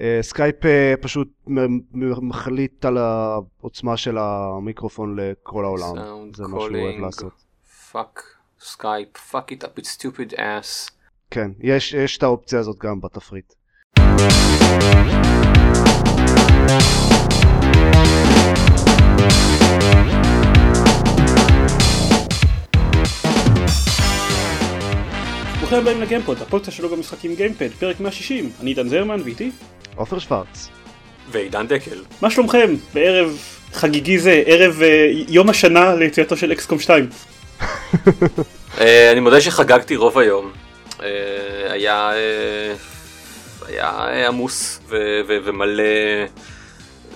אה, סקייפ אה, פשוט מחליט על העוצמה של המיקרופון לכל העולם. זה מה שהוא אוהב. לעשות. Fuck Skype, fuck it up its stupid ass. כן, יש, יש את האופציה הזאת גם בתפריט. ברוכים הבאים לגיימפוד, הפודקאסט שלו במשחקים גיימפד, פרק 160, אני עידן זרמן ואיתי. עופר שוורץ. ועידן דקל. מה שלומכם? בערב חגיגי זה, ערב אה, יום השנה ליציאתו של אקסקום 2. אה, אני מודה שחגגתי רוב היום. אה, היה אה, היה אה, עמוס ו- ו- ומלא,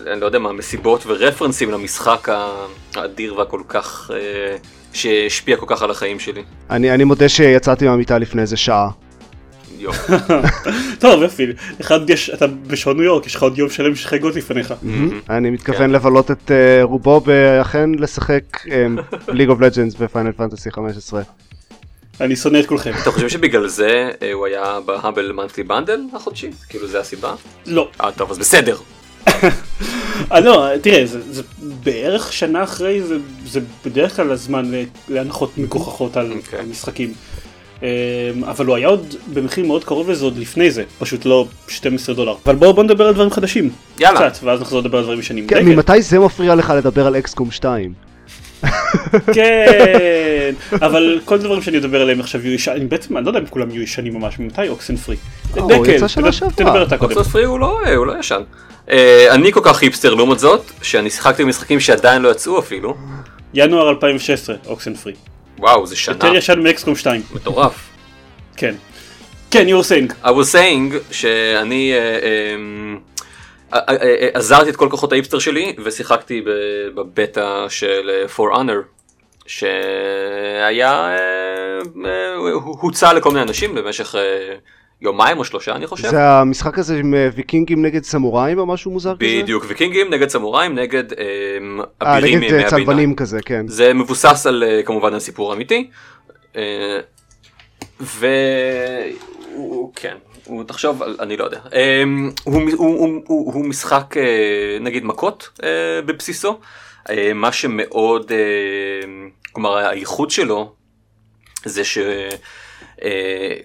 אני לא יודע מה, מסיבות ורפרנסים למשחק האדיר והכל כך, אה, שהשפיע כל כך על החיים שלי. אני, אני מודה שיצאתי מהמיטה לפני איזה שעה. יופי. טוב יופי, אחד יש, אתה בשעון ניו יורק, יש לך עוד יום שלם של חגיגות לפניך. אני מתכוון לבלות את אה, רובו באכן לשחק League of Legends ב Final Fantasy 15. אני שונא את כולכם. אתם חושבים שבגלל זה אה, הוא היה ב Humble Monthly Bundle החודשי? כאילו זה הסיבה? לא, אה טוב אז בסדר. אה, לא, תראה, זה, זה בערך שנה אחרי, זה, זה בדרך כלל הזמן להנחות מגוחכות על, אוקיי. על משחקים. אמ, אבל הוא היה עוד במחיר מאוד קרוב לזה עוד לפני זה, פשוט לא 12 דולר. אבל בואו בוא נדבר על דברים חדשים. יאללה. קצת, ואז נחזור לדבר על דברים ישנים. כן, דקל. ממתי זה מפריע לך לדבר על אקסקום 2? כן, אבל כל הדברים שאני אדבר עליהם עכשיו יהיו ישנים, בעצם אני לא יודע אם כולם יהיו ישנים ממש, ממתי אוקסן פרי. הוא דקל, יצא שנה תדבר- שעברה. תדבר אתה קודם. אוקספורד פרי הוא לא, הוא לא ישן. אה, אני כל כך היפסטר לעומת זאת, שאני שיחקתי במשחקים שעדיין לא יצאו אפילו. ינואר 2016, אוקסן פרי. וואו, זה שנה יותר ישן מאקסקום 2, מטורף. כן. כן, you were saying. I was saying שאני אה, אמ, אה, אה, אה, עזרתי את כל כוחות ההיפסטר שלי ושיחקתי בבטא של For Honor שהיה הוצע לכל מיני אנשים במשך יומיים או שלושה אני חושב. זה המשחק הזה עם אה, ויקינגים נגד סמוראים או משהו מוזר כזה? בדיוק ויקינגים נגד סמוראים נגד אמ, אה, אבירים נגד מימי אה, הביניים. צלבנים כזה, כן. זה מבוסס על אה, כמובן על סיפור אמיתי. אה, והוא כן הוא תחשוב אני לא יודע אה, הוא, הוא, הוא, הוא, הוא משחק אה, נגיד מכות אה, בבסיסו אה, מה שמאוד אה, כלומר הייחוד שלו זה ש... אה,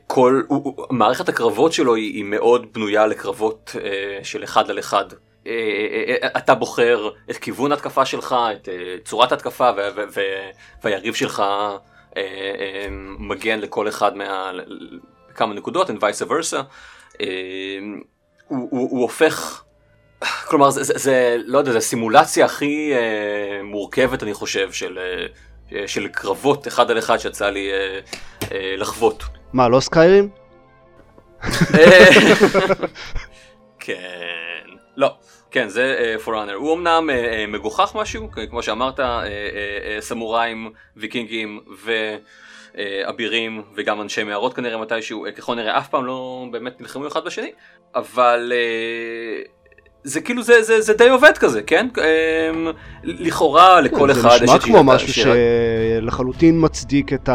כל הוא- הוא- מערכת הקרבות שלו היא, היא מאוד בנויה לקרבות אה, של אחד על אחד. אה, אה, אה, אתה בוחר את כיוון התקפה שלך, את אה, צורת התקפה ו- ו- ו- והיריב שלך אה, אה, מגן לכל אחד מה... כמה נקודות, and vice versa. אה, הוא, הוא, הוא הופך, כלומר זה, זה, זה לא יודע, זה הסימולציה הכי אה, מורכבת אני חושב של, אה, של קרבות אחד על אחד שיצא לי אה, אה, לחוות. מה, לא סקיירים? אה, כן, לא, כן זה אה, Honor, הוא אמנם אה, אה, מגוחך משהו, כמו שאמרת, אה, אה, אה, סמוראים, ויקינגים ואבירים וגם אנשי מערות כנראה מתישהו, אה, ככל נראה אף פעם לא באמת נלחמו אחד בשני, אבל אה, זה כאילו זה, זה, זה די עובד כזה, כן? אה, לכאורה לכל אחד זה נשמע את כמו משהו שלחלוטין מצדיק את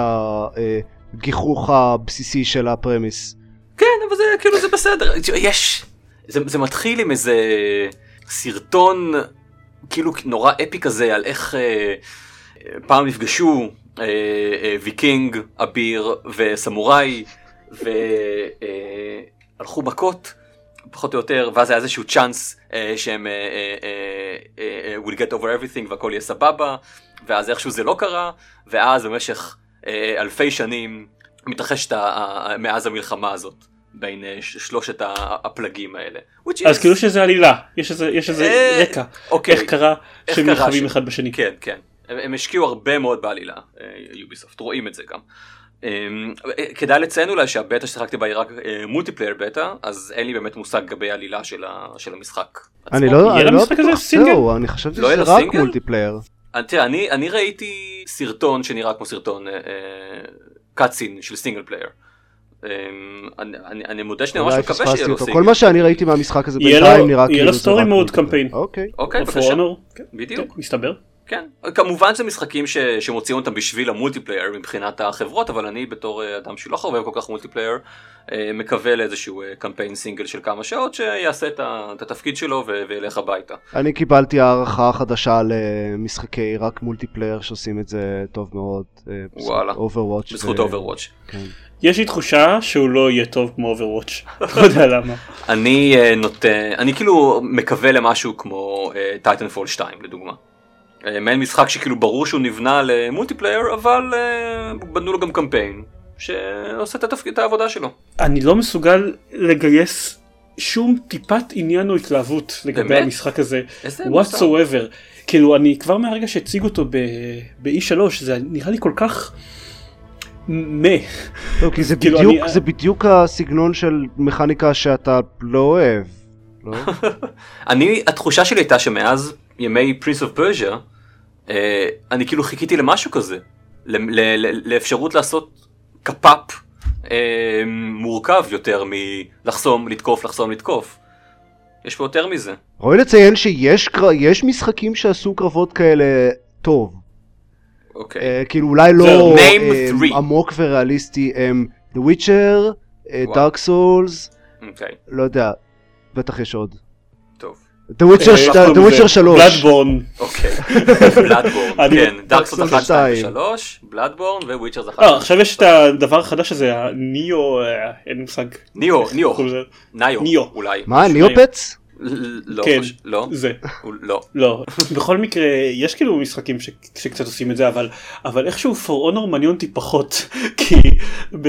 הגיחוך הבסיסי של הפרמיס. כן, אבל זה כאילו זה בסדר. יש, זה, זה מתחיל עם איזה סרטון כאילו נורא אפי כזה על איך אה, אה, פעם נפגשו אה, אה, ויקינג, אביר וסמוראי והלכו מכות. פחות או יותר, ואז היה איזשהו צ'אנס אה, שהם אה, אה, אה, אה, will get over everything והכל יהיה סבבה, ואז איכשהו זה לא קרה, ואז במשך אה, אלפי שנים מתרחשת ה- ה- מאז המלחמה הזאת בין אה, שלושת הפלגים האלה. אז is- כאילו שזה עלילה, יש איזה, יש איזה אה, רקע, אוקיי. איך קרה שהם נלחמים ש- אחד בשני. כן, כן. הם, הם השקיעו הרבה מאוד בעלילה, יוביסופט, רואים את זה גם. אמ, אה, כדאי לציין אולי שהבטא ששיחקתי בה היא רק multiplayer beta, אז אין לי באמת מושג לגבי העלילה של המשחק. אני. לא יהיה אני לא בטוח? זהו, אני חשבתי לא יהיה שזה לו רק single? Multiplayer. אה, תראה, אני, אני ראיתי סרטון שנראה כמו סרטון cutscene של single player. אמ, אני, אני, אני מודה שאני ממש מקווה שיהיה לו. סינגל. כל מה שאני ראיתי מהמשחק הזה יהיה לו- בינתיים נראה יהיה כאילו לו זה story רק mode multiplayer. קמפיין. אוקיי. אוקיי, בבקשה. בדיוק. כן, מסתבר. כן, כמובן זה משחקים ש... שמוציאים אותם בשביל ה multiplayer מבחינת החברות, אבל אני בתור אה, אדם שלא חובב כל כך multiplayer, אה, מקווה לאיזשהו אה, קמפיין סינגל של כמה שעות שיעשה את, ה... את התפקיד שלו ו... וילך הביתה. אני קיבלתי הערכה חדשה למשחקי רק multiplayer שעושים את זה טוב מאוד. וואלה. Overwatch. בזכות Overwatch. כן. יש לי תחושה שהוא לא יהיה טוב כמו Overwatch, לא יודע למה. אני נוטה, אני כאילו מקווה למשהו כמו Titanfall 2 לדוגמה. אה, מעין משחק שכאילו ברור שהוא נבנה ל multiplayer, אבל אה, בנו לו גם קמפיין שעושה את התפקיד, את העבודה שלו. אני לא מסוגל לגייס שום טיפת עניין או התלהבות לגבי באמת? המשחק הזה, what so ever. כאילו אני כבר מהרגע שהציג אותו ב-E3 זה נראה לי כל כך מה. לא, כי זה, כאילו בדיוק, אני... זה בדיוק הסגנון של מכניקה שאתה לא אוהב. לא? אני, התחושה שלי הייתה שמאז ימי פרינס אוף פרז'ה, אני כאילו חיכיתי למשהו כזה, לאפשרות לעשות קפאפ אה, מורכב יותר מלחסום, לתקוף, לחסום, לתקוף. יש פה יותר מזה. ראוי לציין שיש משחקים שעשו קרבות כאלה טוב. אוקיי. אה, כאילו אולי לא עמוק וריאליסטי, The Witcher, Dark Souls, אוקיי. לא יודע, בטח יש עוד. The Witcher 3. בלאדבורן. אוקיי, בלאדבורן, כן, דארקסוד 1, 2 ו-3, בלאדבורן וויצ'ר זה 1. עכשיו יש את הדבר החדש הזה, הניאו, אה, אין מושג. ניאו, ניאו, ניאו, אולי. מה, ניאו פץ? לא, כן, לא, זה. לא. לא. בכל מקרה, יש כאילו משחקים ש, שקצת עושים את זה, אבל, אבל איכשהו For Honor מעניין אותי פחות, כי ב...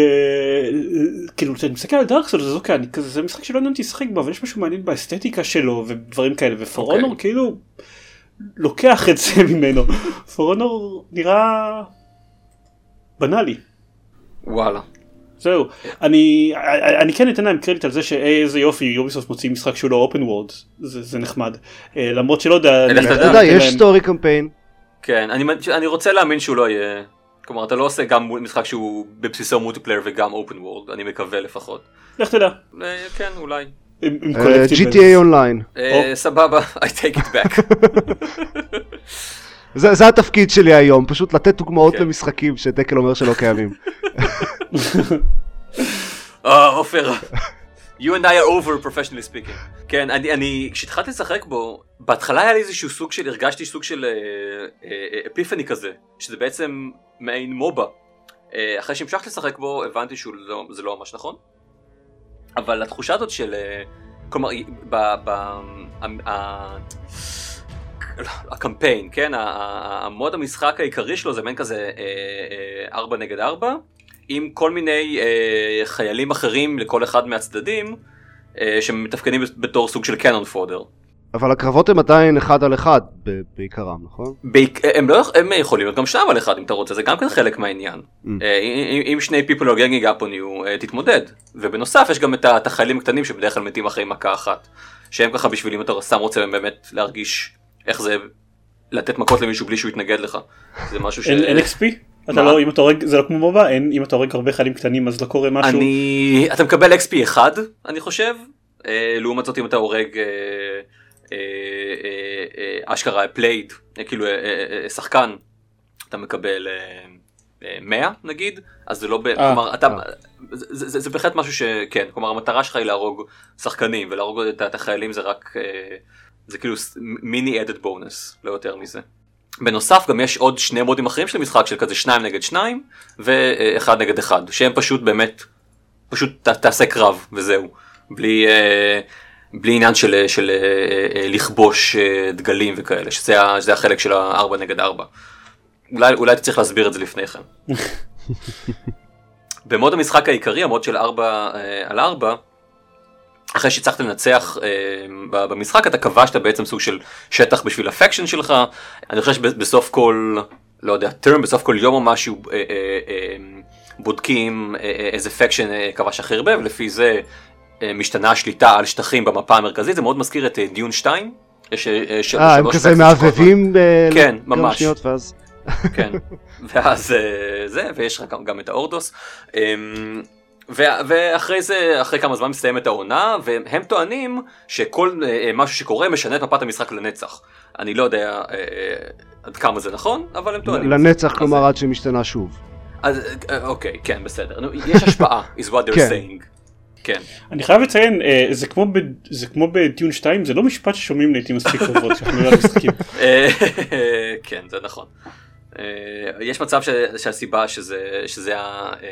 כאילו, כשאני מסתכל על דארקסול, אז אוקיי, אני, כזה, זה משחק שלא עניין אותי לשחק בו, אבל יש משהו מעניין באסתטיקה שלו ודברים כאלה, ו-For אוקיי. Honor כאילו לוקח את זה ממנו. For Honor נראה בנאלי. וואלה. זהו, אני, אני כן אתן להם קרדיט על זה שאיזה יופי Ubisoft מוציא משחק שהוא לא open world, זה, זה נחמד, אה, למרות שלא יודע, אתה יודע, יש story campaign. כן, אני, אני רוצה להאמין שהוא לא יהיה, כלומר אתה לא עושה גם משחק שהוא בבסיסו multiplayer וגם open world, אני מקווה לפחות. לך תדע. אה, כן, אולי. אה, GTA אונליין. סבבה, I take it back. זה, זה התפקיד שלי היום, פשוט לתת דוגמאות כן. למשחקים שדקל אומר שלא קיימים. אה, עופר. You and I are over professionally speaking. כן, אני, אני, כשהתחלתי לשחק בו, בהתחלה היה לי איזשהו סוג של, הרגשתי סוג של אפיפני uh, uh, כזה, שזה בעצם מעין מובה. Uh, אחרי שהמשכתי לשחק בו, הבנתי שזה לא, לא ממש נכון. אבל התחושה הזאת של, uh, כלומר, ב... ב ה, הקמפיין, כן, המוד המשחק העיקרי שלו זה מעין כזה 4 נגד 4, עם כל מיני אה, חיילים אחרים לכל אחד מהצדדים, אה, שמתפקדים בתור סוג של קנון פודר. אבל הקרבות הם עדיין אחד על אחד בעיקרם, נכון? בעיק... הם, לא... הם יכולים להיות גם שניים על אחד אם אתה רוצה, זה גם כן חלק מהעניין. Mm. אה, אם שני people are ganging up on you, אה, תתמודד. ובנוסף יש גם את החיילים הקטנים שבדרך כלל מתים אחרי מכה אחת. שהם ככה בשביל אם אתה סתם רוצה באמת להרגיש איך זה לתת מכות למישהו בלי שהוא יתנגד לך. זה משהו ש... אין XP? אתה לא, אם אתה הורג, זה לא כמו MOBA, אין, אם אתה הורג הרבה חיילים קטנים אז לא קורה משהו. אני, אתה מקבל XP אחד, אני חושב, אה, לעומת זאת אם אתה הורג אה, אה, אשכרה player, אה, כאילו אה, אה, אה, שחקן, אתה מקבל אה, אה, 100 נגיד, אז זה לא, ב... כלומר, אתה. זה, זה, זה, זה בהחלט משהו שכן, כלומר המטרה שלך היא להרוג שחקנים, ולהרוג את, את החיילים זה רק, אה, זה כאילו מיני אדד בונוס, לא יותר מזה. בנוסף גם יש עוד שני מודים אחרים של המשחק של כזה שניים נגד שניים ואחד נגד אחד שהם פשוט באמת פשוט ת, תעשה קרב וזהו בלי אה, בלי עניין של, של אה, אה, לכבוש דגלים וכאלה שזה, שזה החלק של הארבע נגד ארבע. אולי אולי צריך להסביר את זה לפני כן. במוד המשחק העיקרי המוד של ארבע על ארבע אחרי שהצלחת לנצח אה, במשחק אתה כבשת בעצם סוג של שטח בשביל הפקשן שלך. אני חושב שבסוף כל לא יודע טרם בסוף כל יום או משהו אה, אה, אה, בודקים אה, אה איזה פקשן כבש הכי הרבה ולפי זה משתנה השליטה על שטחים במפה המרכזית. זה מאוד מזכיר את דיון 2. יש אה, הם כזה מעבבים כן ממש. שניות ואז כן. ואז זה ויש לך גם, גם את האורדוס. ו- ואחרי זה, אחרי כמה זמן מסתיימת העונה, והם טוענים שכל אה, משהו שקורה משנה את מפת המשחק לנצח. אני לא יודע אה, עד כמה זה נכון, אבל הם טוענים. לנצח, אז- כלומר עד שמשתנה שוב. אז אוקיי, כן, בסדר. נו, יש השפעה, is what they're כן. saying. כן. אני חייב לציין אה, זה כמו ב- זה כמו בדיון 2 זה לא משפט ששומעים לעיתים מספיק קרובות כשאנחנו מדברים על משחקים. כן, זה נכון. אה, יש מצב ש- שהסיבה שזה שזה ה- אה,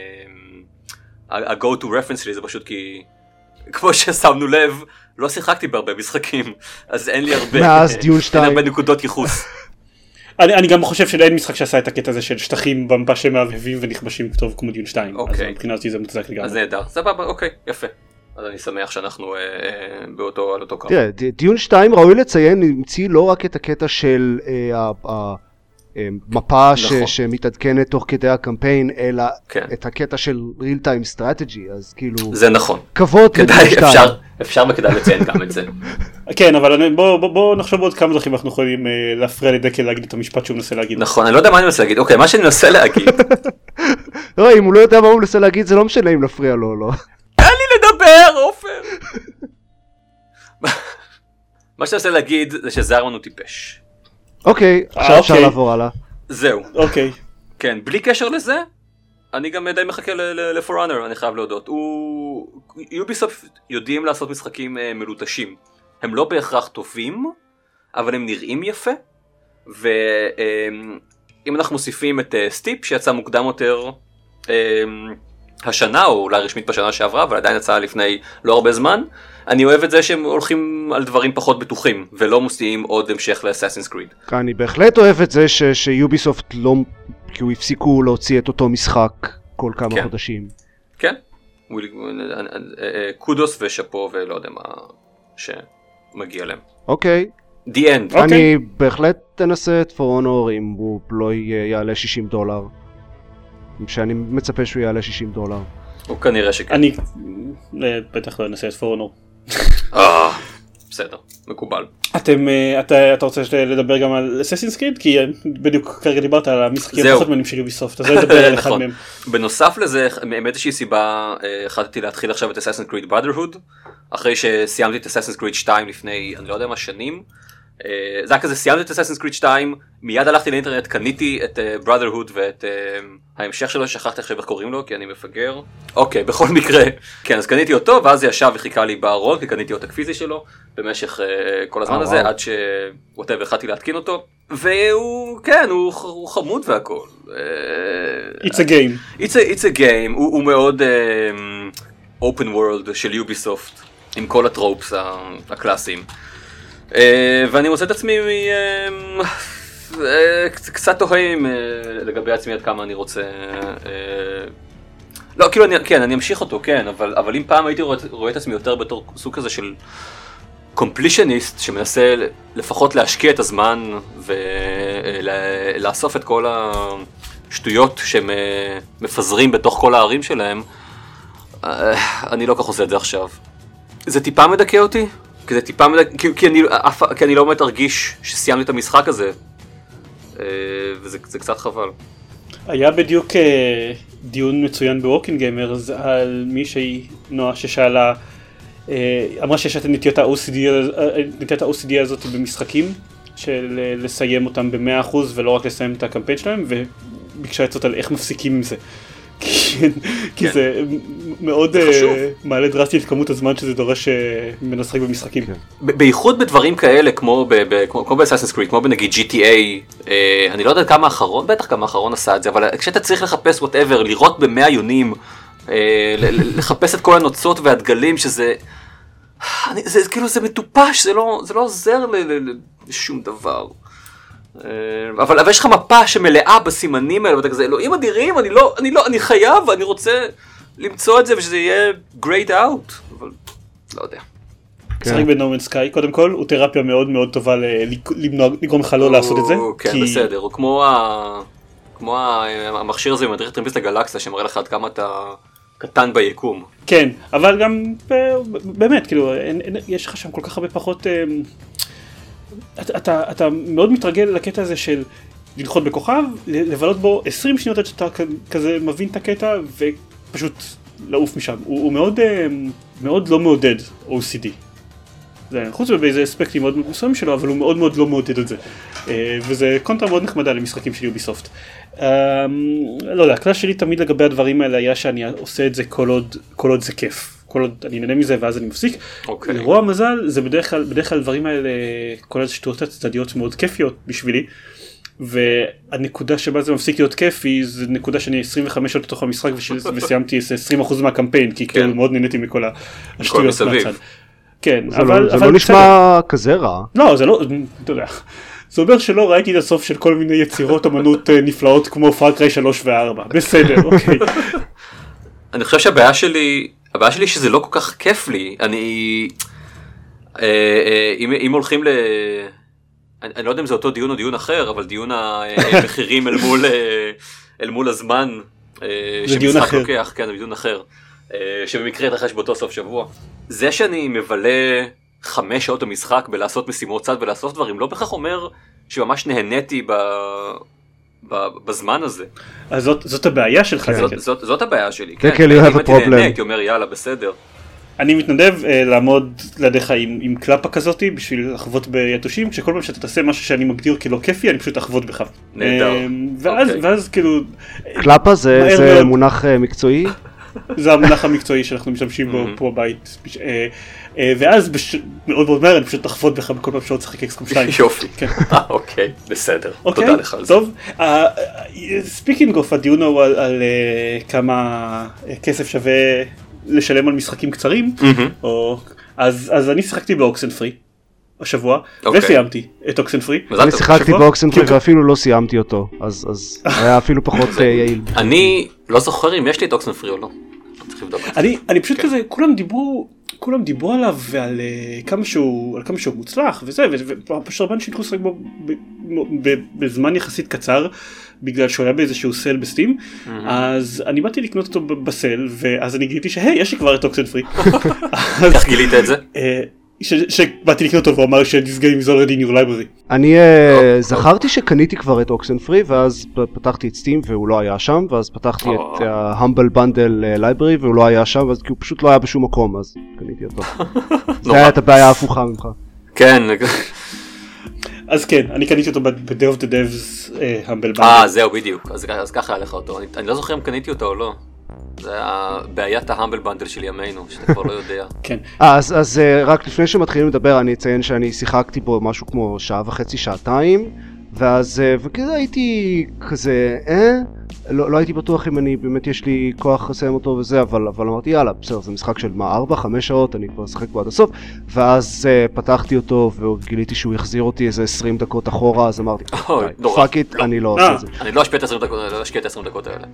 ה-go to reference שלי זה פשוט כי כמו ששמנו לב לא שיחקתי בהרבה משחקים אז אין לי הרבה מאז דיון אין שתיים. הרבה נקודות ייחוס. אני, אני גם חושב שאין משחק שעשה את הקטע הזה של שטחים במפה שמהבהבים ונכבשים טוב כמו דיון 2. אז אוקיי. מבחינה אותי זה מוצדק אז לגמרי. נהדר סבבה אוקיי יפה. אז אני שמח שאנחנו אה, אה, באותו על אותו קו. תראה, דיון 2 ראוי לציין, המציא לא רק את הקטע של אה, ה- המפה ש- נכון. שמתעדכנת תוך כדי הקמפיין, אלא כן. את הקטע של real time strategy, אז כאילו, זה נכון. כבוד כדאי לדיון 2. אפשר אפשר וכדאי לציין גם את זה. כן אבל אני- בוא בוא בוא נחשוב בעוד כמה דרכים אנחנו יכולים אה, להפריע לדקל להגיד את המשפט שהוא מנסה להגיד. נכון אני לא יודע מה אני מנסה להגיד אוקיי מה שאני מנסה להגיד לא, אם הוא לא יודע מה הוא מנסה להגיד, זה לא משנה אם נפריע לו או לא. תן לי לדבר, עופר. מה שאני מנסה להגיד זה שזרמן הוא טיפש. אוקיי, אה, עכשיו אפשר אוקיי. לעבור הלאה. זהו. אוקיי. כן, בלי קשר לזה, אני גם די מחכה לפוראנר, אני חייב להודות. הוא... יוביסופט יודעים לעשות משחקים אה, מלוטשים. הם לא בהכרח טובים, אבל הם נראים יפה. ואם אנחנו מוסיפים את אה, סטיפ שיצא מוקדם יותר אה, השנה, או אולי רשמית בשנה שעברה, אבל עדיין יצא לפני לא הרבה זמן, אני אוהב את זה שהם הולכים על דברים פחות בטוחים, ולא מוציאים עוד המשך לאסאסינס קריד. אני בהחלט אוהב את זה ש- שיוביסופט לא, כאילו הפסיקו להוציא את אותו משחק כל כמה כן. חודשים. כן, קודוס ושאפו ולא יודע מה שמגיע להם. אוקיי, The end. אוקיי. אני בהחלט אנסה את פור אונור אם הוא לא יעלה 60 דולר. שאני מצפה שהוא יעלה 60 דולר. הוא כנראה שכן. אני אה, בטח לא אנסה את פורנו. אה, בסדר, מקובל. אתם אה, אתה אתה רוצה לדבר גם על אססינס קריד כי בדיוק כרגע דיברת על המשחקים. הפחות מעניינים של יוביסופט אז אני אדבר על אחד נכון. מהם. בנוסף לזה, מאיזושהי סיבה החלטתי להתחיל עכשיו את אסאסינס קריד בראדרהוד, אחרי שסיימתי את אסאסינס קריד 2 לפני אני לא יודע מה שנים. אה, זה היה כזה סיימתי את אסאסינס קריד 2 מיד הלכתי לאינטרנט קניתי את בראדרהוד ואת אה, ההמשך שלו שכחתי עכשיו איך קוראים לו כי אני מפגר. אוקיי בכל מקרה כן אז קניתי אותו ואז זה ישב וחיכה לי בארון כי קניתי עותק פיזי שלו במשך אה, כל הזמן הזה. עד שווטאבר התחלתי להתקין אותו והוא כן הוא, חמוד והכל. It's a game. It's a, it's a game, הוא, מאוד open world של יוביסופט, עם כל הטרופס הקלאסיים. Uh, ואני מוצא את עצמי um, uh, קצת תוהים לגבי עצמי עד כמה אני רוצה... לא, כאילו, אני, כן, אני אמשיך אותו, כן, אבל, אבל אם פעם הייתי רואה, רואה את עצמי יותר בתור סוג כזה של completionist שמנסה לפחות להשקיע את הזמן ולאסוף את כל השטויות שהם אה, מפזרים בתוך כל הערים שלהם, אה, אני לא כל כך עושה את זה עכשיו. זה טיפה מדכא אותי, כי זה טיפה מדכא, כי, כי, אני, אף, כי אני לא באמת ארגיש שסיימתי את המשחק הזה, אה, וזה זה קצת חבל. היה בדיוק אה, דיון מצוין ב Walking Gamers על מישהי נועה ששאלה אה, אמרה שיש את נטיית ה-OCD, הזאת במשחקים של לסיים אותם ב-100% ולא רק לסיים את הקמפיין שלהם וביקשה עצות על איך מפסיקים עם זה. כי, כי כן. זה מאוד. אה, מעלה דרסטית את כמות הזמן שזה דורש אה, ממנו לשחק במשחקים. כן. בייחוד בדברים כאלה כמו ב Assassin's Creed כמו בנגיד GTA אה, אני לא יודע כמה האחרון בטח כמה האחרון עשה את זה אבל כשאתה צריך לחפש whatever לירות במאה יונים אה, לחפש את כל הנוצות והדגלים שזה אני, זה כאילו זה מטופש זה לא זה לא עוזר ל- ל- ל- לשום דבר. אה, אבל אבל יש לך מפה שמלאה בסימנים האלה ואתה כזה אלוהים אדירים אני לא אני לא אני חייב אני רוצה למצוא את זה ושזה יהיה grayed out אבל לא יודע. לשחק כן. בנומן סקאי קודם כל הוא תרפיה מאוד מאוד טובה ל- למנוע- לגרום לך לא לעשות את זה. כן, כי- בסדר, הוא כמו ה... כמו ה- המכשיר הזה במדריך טרמפיסט לגלקסיה שמראה לך עד כמה אתה קטן ביקום. כן, אבל גם אה, באמת, כאילו, אין, אין, יש לך שם כל כך הרבה פחות... אתה, אתה, אתה מאוד מתרגל לקטע הזה של לנחות בכוכב, לבלות בו 20 שניות עד שאתה כזה מבין את הקטע ופשוט לעוף משם. הוא, הוא מאוד, אה, מאוד לא מעודד OCD. זה, חוץ מבאיזה אספקטים מאוד מסוימים שלו, אבל הוא מאוד מאוד לא מעודד את זה. אה, וזה קונטרה מאוד נחמדה למשחקים של יוביסופט. אה, לא יודע, הכלל שלי תמיד לגבי הדברים האלה היה שאני עושה את זה כל עוד, כל עוד זה כיף. כל עוד אני נהנה מזה ואז אני מפסיק. אוקיי. לרוע מזל זה בדרך כלל, בדרך כלל הדברים האלה, כל השטויות הצדדיות מאוד כיפיות בשבילי. והנקודה שבה זה מפסיק להיות כיפי זה נקודה שאני 25 שעות לתוך המשחק וסיימתי איזה 20% מהקמפיין כי כאילו מאוד נהניתי מכל השטויות. מהצד. כן, זה אבל, לא- זה אבל לא. נשמע כזה רע. לא זה לא, אתה יודע. זה אומר שלא ראיתי את הסוף של כל מיני יצירות אמנות אה, נפלאות כמו פארקריי 3 ו-4. בסדר, אוקיי. אני חושב שהבעיה שלי, הבעיה שלי שזה לא כל כך כיף לי, אני, אה, אה, אם, אם הולכים ל... אני, אני לא יודע אם זה אותו דיון או דיון אחר, אבל דיון המחירים אל מול, אה, אל מול הזמן שמשחק. לוקח, כן, זה דיון אחר, שבמקרה התרחש באותו סוף שבוע. זה שאני מבלה חמש שעות במשחק בלעשות משימות צד ולעשות דברים, לא בהכרח אומר שממש נהניתי ב... בזמן הזה. אז זאת, זאת הבעיה שלך. כן. זאת. זאת, זאת הבעיה שלי. כן, כן, you אם have a הייתי נהנה, problem. הייתי אומר יאללה בסדר. אני מתנדב אה, לעמוד לידיך עם, עם קלאפה כזאתי בשביל לחוות ביתושים כשכל פעם שאתה תעשה משהו שאני מגדיר כלא כיפי אני פשוט אחבוט בך. נהדר. אה, ואז, אוקיי. ואז כאילו קלאפה זה זה. מונח אה, מקצועי? זה המונח המקצועי שאנחנו משתמשים בו. פה בבית אה, אה, ואז. מאוד מאוד מהר אני פשוט אחבוט בך בכל פעם שלא תשחק XCOM 2. יופי. כן. אה, אוקיי, בסדר. אוקיי, תודה לך על זה. טוב. speaking of הדיון הוא על, כמה כסף שווה לשלם על משחקים קצרים. אז אז אני שיחקתי ב Oxenfree השבוע אוקיי. וסיימתי את Oxenfree. מזל אני. שיחקתי שבוע? באוקסנטרי כן. ואפילו לא סיימתי אותו, אז אז היה אפילו פחות אה, יעיל. אני לא זוכר אם יש לי את אוקסן פרי או לא. אני אני פשוט כן. כזה כולם דיברו כולם דיברו עליו ועל אה, כמה שהוא על כמה שהוא מוצלח וזה ו- ופשוט הרבה אנשים התחילו לשחק בו ב- ב- בזמן יחסית קצר בגלל שהוא היה באיזשהו סל בסטים אז אני באתי לקנות אותו ב- בסל ואז אני גיליתי שהי יש לי כבר את אוקסן פרי. אז, איך גילית את זה? ש- שבאתי לקנות אותו והוא אמר ש-this game is already in your library. אני אה. זכרתי שקניתי כבר את אוקסן פרי ואז פתחתי את סטים והוא לא היה שם ואז פתחתי. את ה-humble bundle library והוא לא היה שם כי הוא פשוט לא היה בשום מקום אז קניתי אותו. זה. היה את הבעיה ההפוכה ממך. כן. אז כן אני קניתי אותו ב-Day of the Devs אה, Humble אה Bundle. זהו בדיוק. אז אז ככה היה לך אותו. אני לא זוכר אם קניתי אותו או לא. זה בעיית ה Humble Bundle של ימינו, שאתה כבר לא יודע. כן. אה, אז, אז אה, רק לפני שמתחילים לדבר אני אציין שאני שיחקתי בו משהו כמו שעה וחצי שעתיים ואז אה, וכזה הייתי כזה אה לא, לא הייתי בטוח אם אני באמת יש לי כוח לסיים אותו וזה אבל אבל אמרתי יאללה בסדר זה משחק של מה 4 5 שעות אני כבר אשחק בו עד הסוף ואז אה, פתחתי אותו וגיליתי שהוא החזיר אותי איזה 20 דקות אחורה אז אמרתי אוי. fuck it אני לא עושה אה. את זה אני לא אשפיע את ה-20 דקות, לא אשקיע את ה-20 דקות האלה.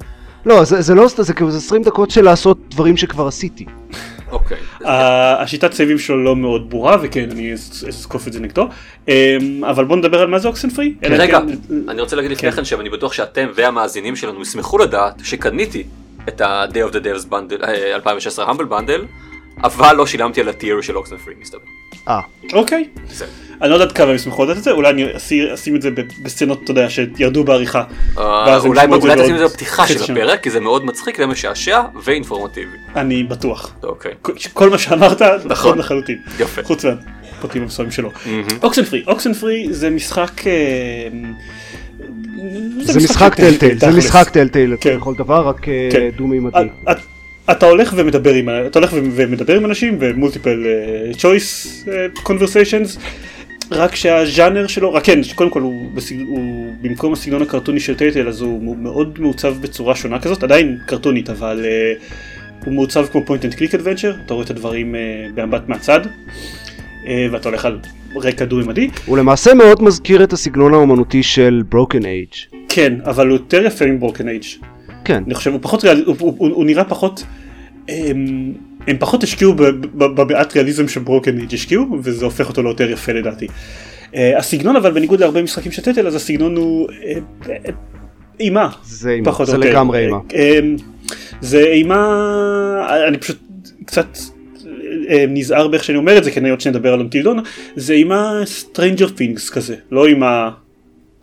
לא זה, זה לא זה כאילו זה 20 דקות של לעשות דברים שכבר עשיתי אוקיי. ה- השיטת סייבים שלו לא מאוד ברורה וכן אני אז- אזקוף את זה נגדו אמ, אבל בוא נדבר על מה זה Oxenfree. רגע, כן- אני רוצה להגיד לפני כן. כן שאני בטוח שאתם והמאזינים שלנו ישמחו לדעת שקניתי את ה-Day of the Devs bundle, 2016 Humble Bundle, אבל לא שילמתי על ה tier של Oxenfree מסתבר. אה אוקיי. בסדר. אני לא יודעת כמה הם ישמחו לדעת את זה אולי אני אשים- אשים את זה בסצנות אתה יודע שירדו בעריכה. אה, אולי תשים את זה בפתיחה של. הפרק, כי זה מאוד מצחיק ומשעשע ואינפורמטיבי. אני בטוח. אוקיי. כל- כל מה שאמרת נכון לחלוטין. יפה. חוץ מהפרטים המסוימים שלו. אוקסן פרי אוקסן פרי זה משחק. אה, זה משחק טלטייל זה. משחק טלטייל כן. לכל דבר רק אה, כן. דו-מימדי. את- את- אתה הולך ומדבר עם אתה הולך ומדבר עם אנשים ומולטיפל צ'וייס conversations רק שהז'אנר שלו רק כן קודם כל הוא, בסג... הוא במקום הסגנון הקרטוני של Telltale אז הוא מאוד מעוצב בצורה שונה כזאת עדיין קרטונית אבל אה, הוא מעוצב כמו point and click adventure אתה רואה את הדברים אה, במבט מהצד uh, ואתה הולך על רקע דו-ממדי הוא למעשה מאוד מזכיר את הסגנון האומנותי של Broken Age. כן אבל הוא יותר יפה עם Broken Age כן. אני חושב הוא פחות ריאל, הוא, הוא, הוא, הוא נראה פחות הם, הם פחות השקיעו ב- ב- בבעיית ריאליזם ש Broken Age השקיעו וזה הופך אותו ליותר יפה לדעתי. אה, הסגנון אבל בניגוד להרבה משחקים של Telltale אז הסגנון הוא אה, אה, אימה. זה אימה, פחות זה. לגמרי אימה. אה, אה, זה אימה אני פשוט קצת אה, נזהר באיך שאני אומר את זה כי אני עוד שנדבר על Until Dawn זה אימה Stranger Things כזה לא אימה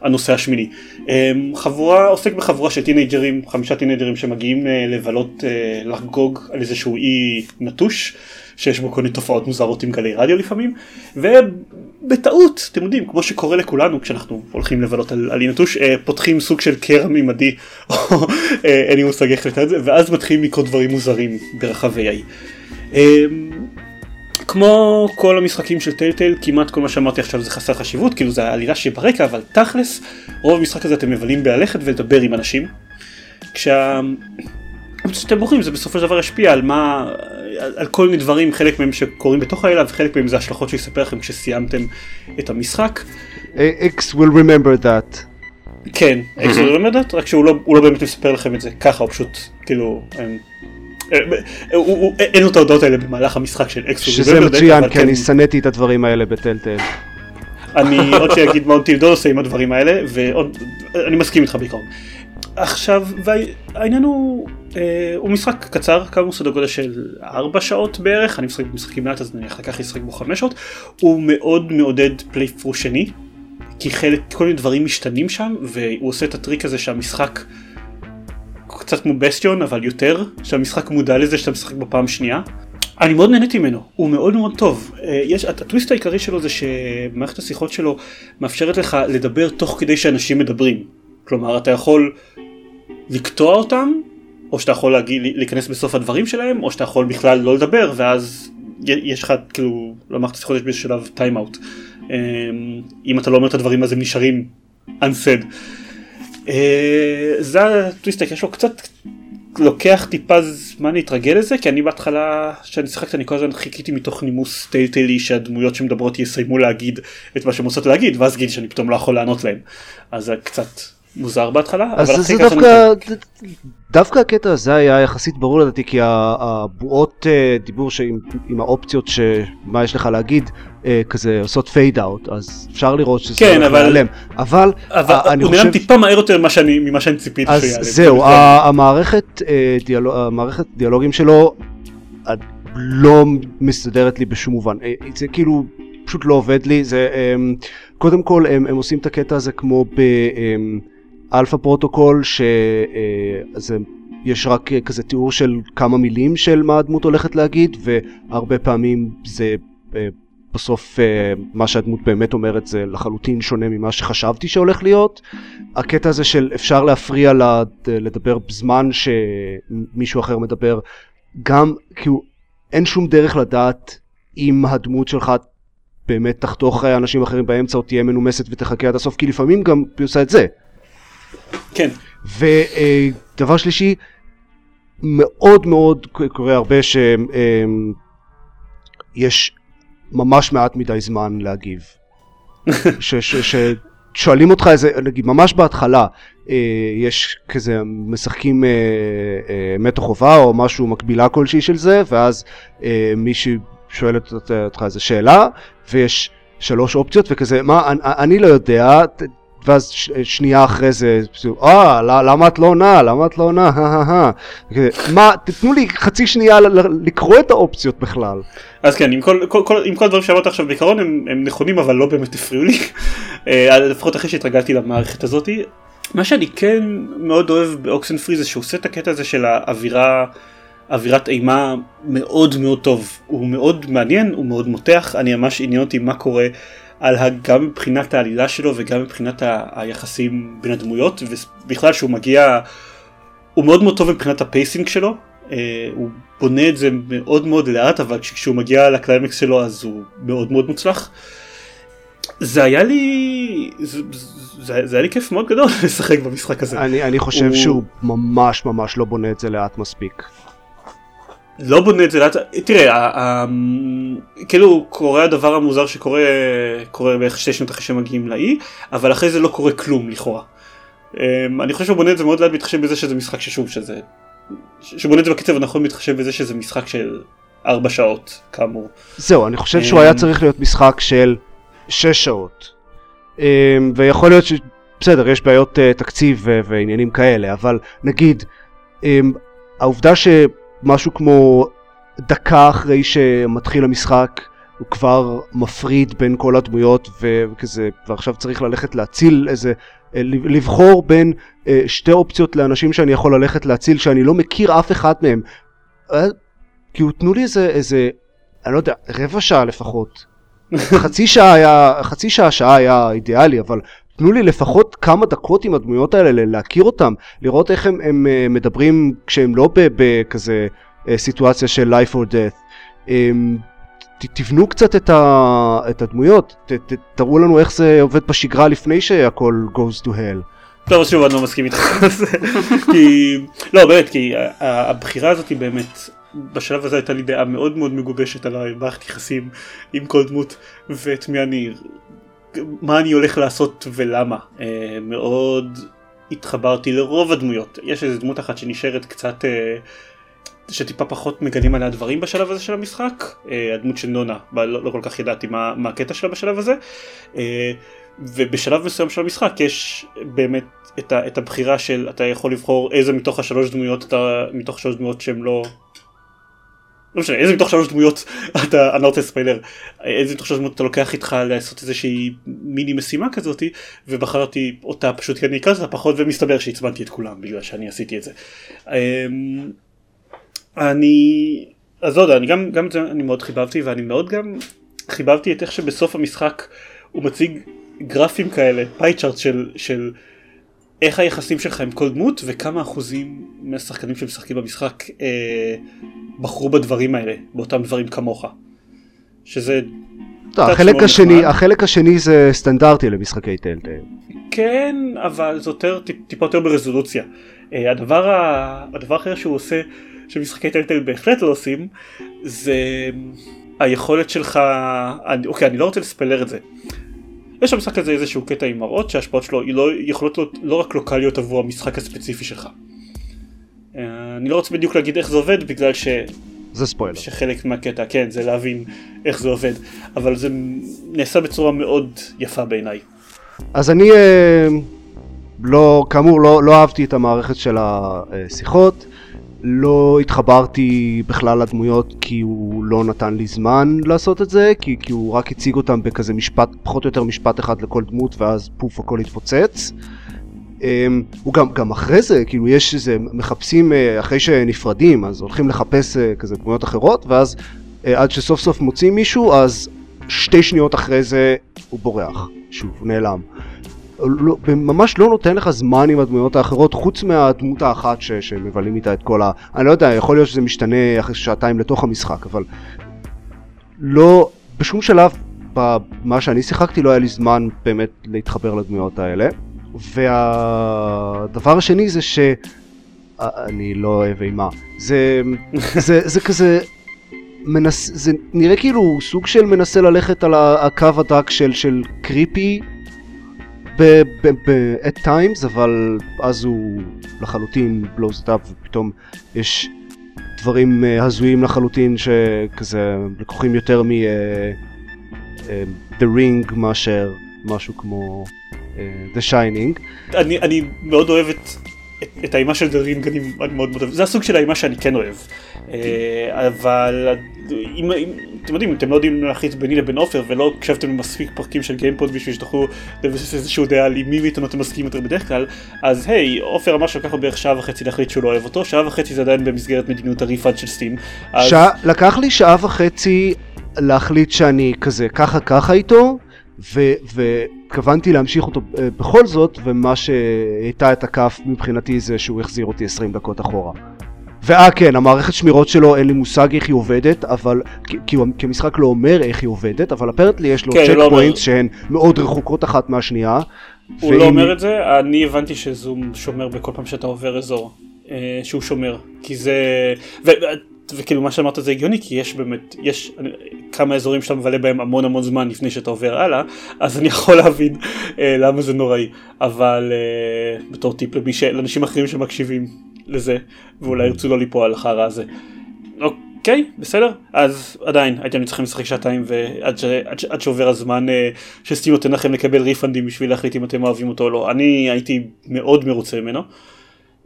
הנוסע השמיני. אמ, חבורה, עוסק בחבורה של טינאייג'רים, חמישה טינאייג'רים שמגיעים אה, לבלות, אה, לחגוג על איזשהו אי נטוש, שיש בו כל מיני תופעות מוזרות עם גלי רדיו לפעמים, ובטעות, אתם יודעים, כמו שקורה לכולנו כשאנחנו הולכים לבלות על, על אי נטוש, אה, פותחים סוג של קרע מימדי, אין לי מושג איך לתת את זה, ואז מתחילים לקרות דברים מוזרים ברחבי האי. כמו כל המשחקים של טלטל כמעט כל מה שאמרתי עכשיו זה חסר חשיבות כאילו זה העלילה שברקע אבל תכלס רוב המשחק הזה אתם מבלים בללכת ולדבר עם אנשים. כשה... כשאתם בוחרים זה בסופו של דבר ישפיע על מה על, על כל מיני דברים חלק מהם שקורים בתוך העלילה וחלק מהם זה השלכות שיספר לכם כשסיימתם את המשחק. X will remember that. כן, X will remember that רק שהוא לא, לא באמת מספר לכם את זה ככה הוא פשוט כאילו. הם... אין לו את ההודעות האלה במהלך המשחק של אקסו. שזה מצוין כי אני שנאתי את הדברים האלה בטלטל. אני עוד שיגיד מה טילדול עושה עם הדברים האלה ואני מסכים איתך בעיקרון. עכשיו העניין הוא אה, הוא משחק קצר כאמור סדר גודל של 4 שעות בערך אני משחק במשחקים מעט אז נניח לקח לשחק בו 5 שעות הוא מאוד מעודד פלייפרו שני כי חלק כל מיני דברים משתנים שם והוא עושה את הטריק הזה שהמשחק קצת כמו בסטיון אבל יותר שהמשחק מודע לזה שאתה משחק בפעם שנייה. אני מאוד נהניתי ממנו הוא מאוד מאוד טוב אה, יש הטוויסט העיקרי שלו זה שמערכת השיחות שלו מאפשרת לך לדבר תוך כדי שאנשים מדברים כלומר אתה יכול לקטוע אותם או שאתה יכול להגיד, להיכנס בסוף הדברים שלהם או שאתה יכול בכלל לא לדבר ואז יש לך כאילו למערכת השיחות יש באיזשהו שלב טיים אאוט אם אתה לא אומר את הדברים אז הם נשארים unsaid. אה, זה הטוויסטק יש לו קצת לוקח טיפה זמן להתרגל לזה כי אני בהתחלה כשאני שיחקתי אני כל הזמן חיכיתי מתוך נימוס טלטלי שהדמויות שמדברות יסיימו להגיד את מה שהן רוצות להגיד ואז גיל שאני פתאום לא יכול לענות להם אז קצת מוזר בהתחלה. אז זה, זה דווקא, דווקא הקטע הזה היה יחסית ברור לדעתי כי הבועות אה, דיבור שעם, עם האופציות שמה יש לך להגיד אה, כזה עושות פייד אאוט אז אפשר לראות שזה כן, הולך אבל, להיעלם אבל, אבל אני הוא חושב... הוא טיפה מהר יותר ממה שאני, ממה שאני ציפיתי אז שיעלם. זהו המערכת, אה, דיאלוג, המערכת דיאלוגים שלו לא מסתדרת לי בשום מובן זה כאילו פשוט לא עובד לי זה קודם כל הם, הם עושים את הקטע הזה כמו ב... Alpha Protocol שזה יש רק כזה תיאור של כמה מילים של מה הדמות הולכת להגיד והרבה פעמים זה אה, בסוף אה, מה שהדמות באמת אומרת זה לחלוטין שונה ממה שחשבתי שהולך להיות. הקטע הזה של אפשר להפריע לדבר בזמן שמישהו אחר מדבר גם כאילו אין שום דרך לדעת אם הדמות שלך באמת תחתוך אנשים אחרים באמצע או תהיה מנומסת ותחכה עד הסוף כי לפעמים גם היא עושה את זה. כן. ודבר שלישי, מאוד מאוד קורה הרבה שיש ממש מעט מדי זמן להגיב. ששואלים אותך איזה, נגיד ממש בהתחלה, אה, יש כזה משחקים אה, אה, מתח חובה או משהו מקבילה כלשהי של זה, ואז מישהי שואלת אותך איזה שאלה, ויש שלוש אופציות וכזה, מה, אני, אני לא יודע, ואז ש, שנייה אחרי זה, אה, למה את לא עונה? למה את לא עונה? מה, תתנו לי חצי שנייה לקרוא את האופציות בכלל. אז כן, עם כל, כל, כל, עם כל הדברים שאמרת עכשיו בעיקרון הם, הם נכונים אבל לא באמת הפריעו לי, אה, לפחות אחרי שהתרגלתי למערכת הזאת. מה שאני כן מאוד אוהב ב Oxenfree זה שהוא עושה את הקטע הזה של האווירה, אווירת אימה מאוד מאוד טוב. הוא מאוד מעניין, הוא מאוד מותח, אני ממש עניין אותי מה קורה. על גם מבחינת העלילה שלו וגם מבחינת ה- היחסים בין הדמויות ובכלל שהוא מגיע הוא מאוד מאוד טוב מבחינת ה pacing שלו אה, הוא בונה את זה מאוד מאוד לאט אבל כשהוא מגיע לקליימקס שלו אז הוא מאוד מאוד מוצלח. זה היה לי זה, זה, זה היה לי כיף מאוד גדול לשחק במשחק הזה. אני, אני חושב הוא... שהוא ממש ממש לא בונה את זה לאט מספיק. לא בונה את זה לאט, תראה, כאילו קורה הדבר המוזר שקורה קורה בערך שתי שנות אחרי שמגיעים לאי, אבל אחרי זה לא קורה כלום לכאורה. אמ, אני חושב שהוא בונה את זה מאוד לאט מתחשב בזה שזה משחק ששוב שזה, שבונה את זה בקצב הנכון מתחשב בזה שזה משחק של ארבע שעות כאמור. זהו, אני חושב שהוא היה אמ, צריך להיות משחק של שש שעות. אמ, ויכול להיות ש... בסדר, יש בעיות אה, תקציב ועניינים כאלה, אבל נגיד, העובדה ש... משהו כמו דקה אחרי שמתחיל המשחק הוא כבר מפריד בין כל הדמויות וכזה, ועכשיו צריך ללכת להציל איזה, אה, לבחור בין אה, שתי אופציות לאנשים שאני יכול ללכת להציל שאני לא מכיר אף אחד מהם. כאילו תנו לי איזה, איזה, אני לא יודע, רבע שעה לפחות. חצי שעה היה, חצי שעה, שעה היה אידיאלי, אבל תנו לי לפחות כמה דקות עם הדמויות האלה, להכיר אותם, לראות איך הם, הם מדברים כשהם לא בכזה סיטואציה של life or death. אמ, תבנו קצת את, ה, את הדמויות, ת, ת, תראו לנו איך זה עובד בשגרה לפני שהכל goes to hell. לא, שוב אני לא מסכים איתך, כי, לא באמת, כי הבחירה הזאת היא באמת, בשלב הזה הייתה לי דעה מאוד מאוד מגובשת על המערכת יחסים עם כל דמות, ואת מי אני, מה אני הולך לעשות ולמה. אה, מאוד התחברתי לרוב הדמויות, יש איזה דמות אחת שנשארת קצת... אה, שטיפה פחות מגלים עליה דברים בשלב הזה של המשחק, אה, הדמות של נונה, לא, לא כל כך ידעתי מה, מה הקטע שלה בשלב הזה, ובשלב מסוים של המשחק יש באמת את, ה, את הבחירה של אתה יכול לבחור איזה מתוך השלוש דמויות אתה, מתוך שלוש דמויות שהן לא... לא משנה, איזה מתוך שלוש דמויות אתה, אני לא רוצה ספיילר, איזה מתוך שלוש דמויות אתה לוקח איתך לעשות איזושהי מיני משימה כזאתי, ובחרתי אותה פשוט כי אני אקרא אותה פחות, ומסתבר שעצבנתי את כולם בגלל שאני עשיתי את זה. אמ, אני, אז לא יודע, אני גם, גם את זה אני מאוד חיבבתי ואני מאוד גם חיבבתי את איך שבסוף המשחק הוא מציג גרפים כאלה, פאי צ'ארט של, של איך היחסים שלך עם כל דמות וכמה אחוזים מהשחקנים שמשחקים במשחק אה, בחרו בדברים האלה, באותם דברים כמוך. שזה... לא, החלק השני, נחמד. החלק השני זה סטנדרטי למשחקי טלטל. כן, אבל זה יותר, טיפה יותר ברזולוציה. אה, הדבר, הדבר האחר שהוא עושה שמשחקי טלטל בהחלט לא עושים, זה היכולת שלך, אני, אוקיי אני לא רוצה לספלר את זה. יש במשחק הזה איזשהו קטע עם מראות שההשפעות שלו לא, יכולות להיות לא רק לוקאליות עבור המשחק הספציפי שלך. אה, אני לא רוצה בדיוק להגיד איך זה עובד בגלל ש... זה ספוילר. שחלק מהקטע, כן, זה להבין איך זה עובד, אבל זה נעשה בצורה מאוד יפה בעיניי. אז אני אה, לא, כאמור, לא, לא אהבתי את המערכת של השיחות. לא התחברתי בכלל לדמויות כי הוא לא נתן לי זמן לעשות את זה, כי, כי הוא רק הציג אותם בכזה משפט, פחות או יותר משפט אחד לכל דמות ואז פוף הכל התפוצץ. Um, הוא גם, גם אחרי זה, כאילו יש איזה, מחפשים uh, אחרי שנפרדים, אז הולכים לחפש uh, כזה דמויות אחרות, ואז uh, עד שסוף סוף מוצאים מישהו, אז שתי שניות אחרי זה הוא בורח, שוב, הוא נעלם. לא, ממש לא נותן לך זמן עם הדמויות האחרות, חוץ מהדמות האחת ש, שמבלים איתה את כל ה... אני לא יודע, יכול להיות שזה משתנה אחרי שעתיים לתוך המשחק, אבל לא, בשום שלב במה שאני שיחקתי לא היה לי זמן באמת להתחבר לדמויות האלה. והדבר השני זה ש... אני לא אוהב אימה. זה, זה, זה כזה... מנס, זה נראה כאילו סוג של מנסה ללכת על הקו הדק של, של קריפי ב-at times, אבל אז הוא לחלוטין blows it up ופתאום יש דברים uh, הזויים לחלוטין שכזה לקוחים יותר מ- uh, The Ring מאשר משהו כמו The Shining. אני, אני מאוד אוהב את, את, את האימה של The Ring, אני, אני מאוד מאוד אוהב, זה הסוג של האימה שאני כן אוהב. אבל אם, אם, אתם יודעים, אתם לא יודעים להחליט ביני לבין עופר ולא הקשבתם למספיק פרקים של גיימפוד בשביל שתוכלו לבסס איזשהו דעה על מי מאיתנו אתם מסכימים יותר בדרך כלל, אז היי, עופר אמר שלקח לו בערך שעה וחצי להחליט שהוא לא אוהב אותו, שעה וחצי זה עדיין במסגרת מדיניות הריפאד של סטים. אז... שע... לקח לי שעה וחצי להחליט שאני כזה ככה ככה איתו. והתכוונתי להמשיך אותו uh, בכל זאת, ומה שהייתה את הכף מבחינתי זה שהוא החזיר אותי 20 דקות אחורה. ואה כן, המערכת שמירות שלו אין לי מושג איך היא עובדת, אבל, כי, כי, כי המשחק לא אומר איך היא עובדת, אבל אפרנטלי יש לו צ'ק כן, פוינט לא שהן מאוד רחוקות אחת מהשנייה. הוא ואם... לא אומר את זה, אני הבנתי שזום שומר בכל פעם שאתה עובר אזור, אה, שהוא שומר, כי זה, ו, וכאילו מה שאמרת זה הגיוני, כי יש באמת, יש כמה אזורים שאתה מבלה בהם המון המון זמן לפני שאתה עובר הלאה, אז אני יכול להבין אה, למה זה נוראי, אבל אה, בתור טיפ ש... לאנשים אחרים שמקשיבים. לזה, ואולי ירצו לא ליפול על החרא הזה. אוקיי, בסדר, אז עדיין הייתם צריכים לשחק שעתיים ועד ש... עד ש... עד שעובר הזמן אה, שסטים נותן לכם לקבל ריפנדים בשביל להחליט אם אתם אוהבים אותו או לא. אני הייתי מאוד מרוצה ממנו.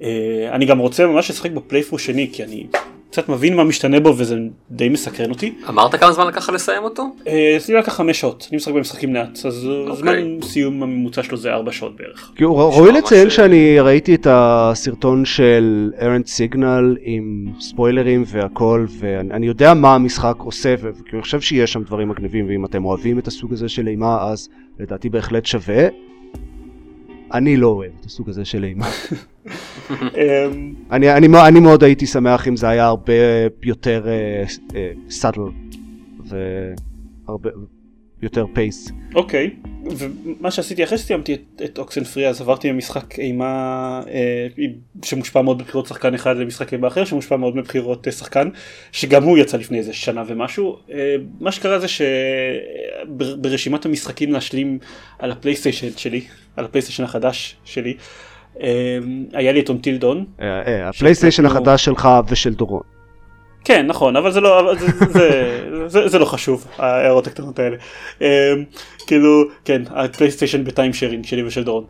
אה, אני גם רוצה ממש לשחק בפלייפרו שני כי אני קצת מבין מה משתנה בו וזה די מסקרן אותי. אמרת כמה זמן לקח לסיים אותו? אה, אצלי לקח חמש שעות, אני משחק במשחקים לאט, אז אוקיי. זמן סיום הממוצע שלו זה ארבע שעות בערך. ראוי לציין שאני ראיתי את הסרטון של ארנד סיגנל עם ספוילרים והכל ואני אני יודע מה המשחק עושה וכאילו אני חושב שיש שם דברים מגניבים ואם אתם אוהבים את הסוג הזה של אימה אז לדעתי בהחלט שווה. אני לא אוהב את הסוג הזה של אימה. אמ, אני, אני, אני מאוד הייתי שמח אם זה היה הרבה יותר סאטל והרבה יותר פייס. אוקיי, ומה שעשיתי אחרי שסיימתי את, את Oxenfree אז עברתי ממשחק אימה אה, שמושפע מאוד מבחירות שחקן אחד למשחק אימה אחר שמושפע מאוד מבחירות אה, שחקן שגם הוא יצא לפני איזה שנה ומשהו. אה, מה שקרה זה שברשימת המשחקים להשלים על הפלייסטיישן שלי, על הפלייסטיישן החדש שלי, אה, היה לי את Until Dawn. אה, אה, הפלייסטיישן החדש שלך ושל דורון. כן נכון אבל זה לא זה, זה, זה, זה לא חשוב ההערות הקטנות האלה um, כאילו כן הפלייסטיישן ב time sharing שלי ושל דורון.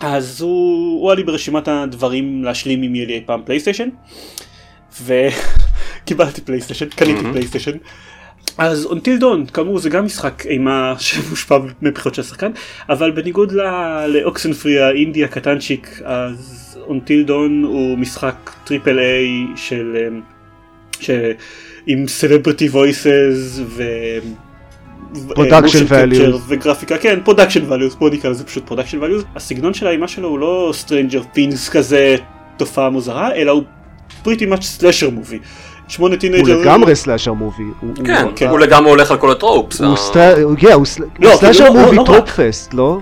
אז הוא, הוא היה לי ברשימת הדברים להשלים אם יהיה לי אי פעם פלייסטיישן וקיבלתי פלייסטיישן קניתי. פלייסטיישן. אז Until Dawn כאמור זה גם משחק אימה שמושפע מבחירות של השחקן אבל בניגוד ל- ל Oxenfree ה indie הקטנצ'יק אז Until Dawn הוא משחק triple A של אמ, ש... עם celebrity voices ו... Capture values. וגרפיקה כן production values בוא נקרא לזה פשוט production values הסגנון של האימה שלו הוא לא Stranger Things כזה תופעה מוזרה אלא הוא pretty much slasher movie. שמונה teenagerים לגמרי slasher movie. הוא- הוא- כן, כן. הוא לגמרי הולך על כל ה tropes. הוא הוא- הוא הוא slasher לא, לא, movie. trope fest, לא?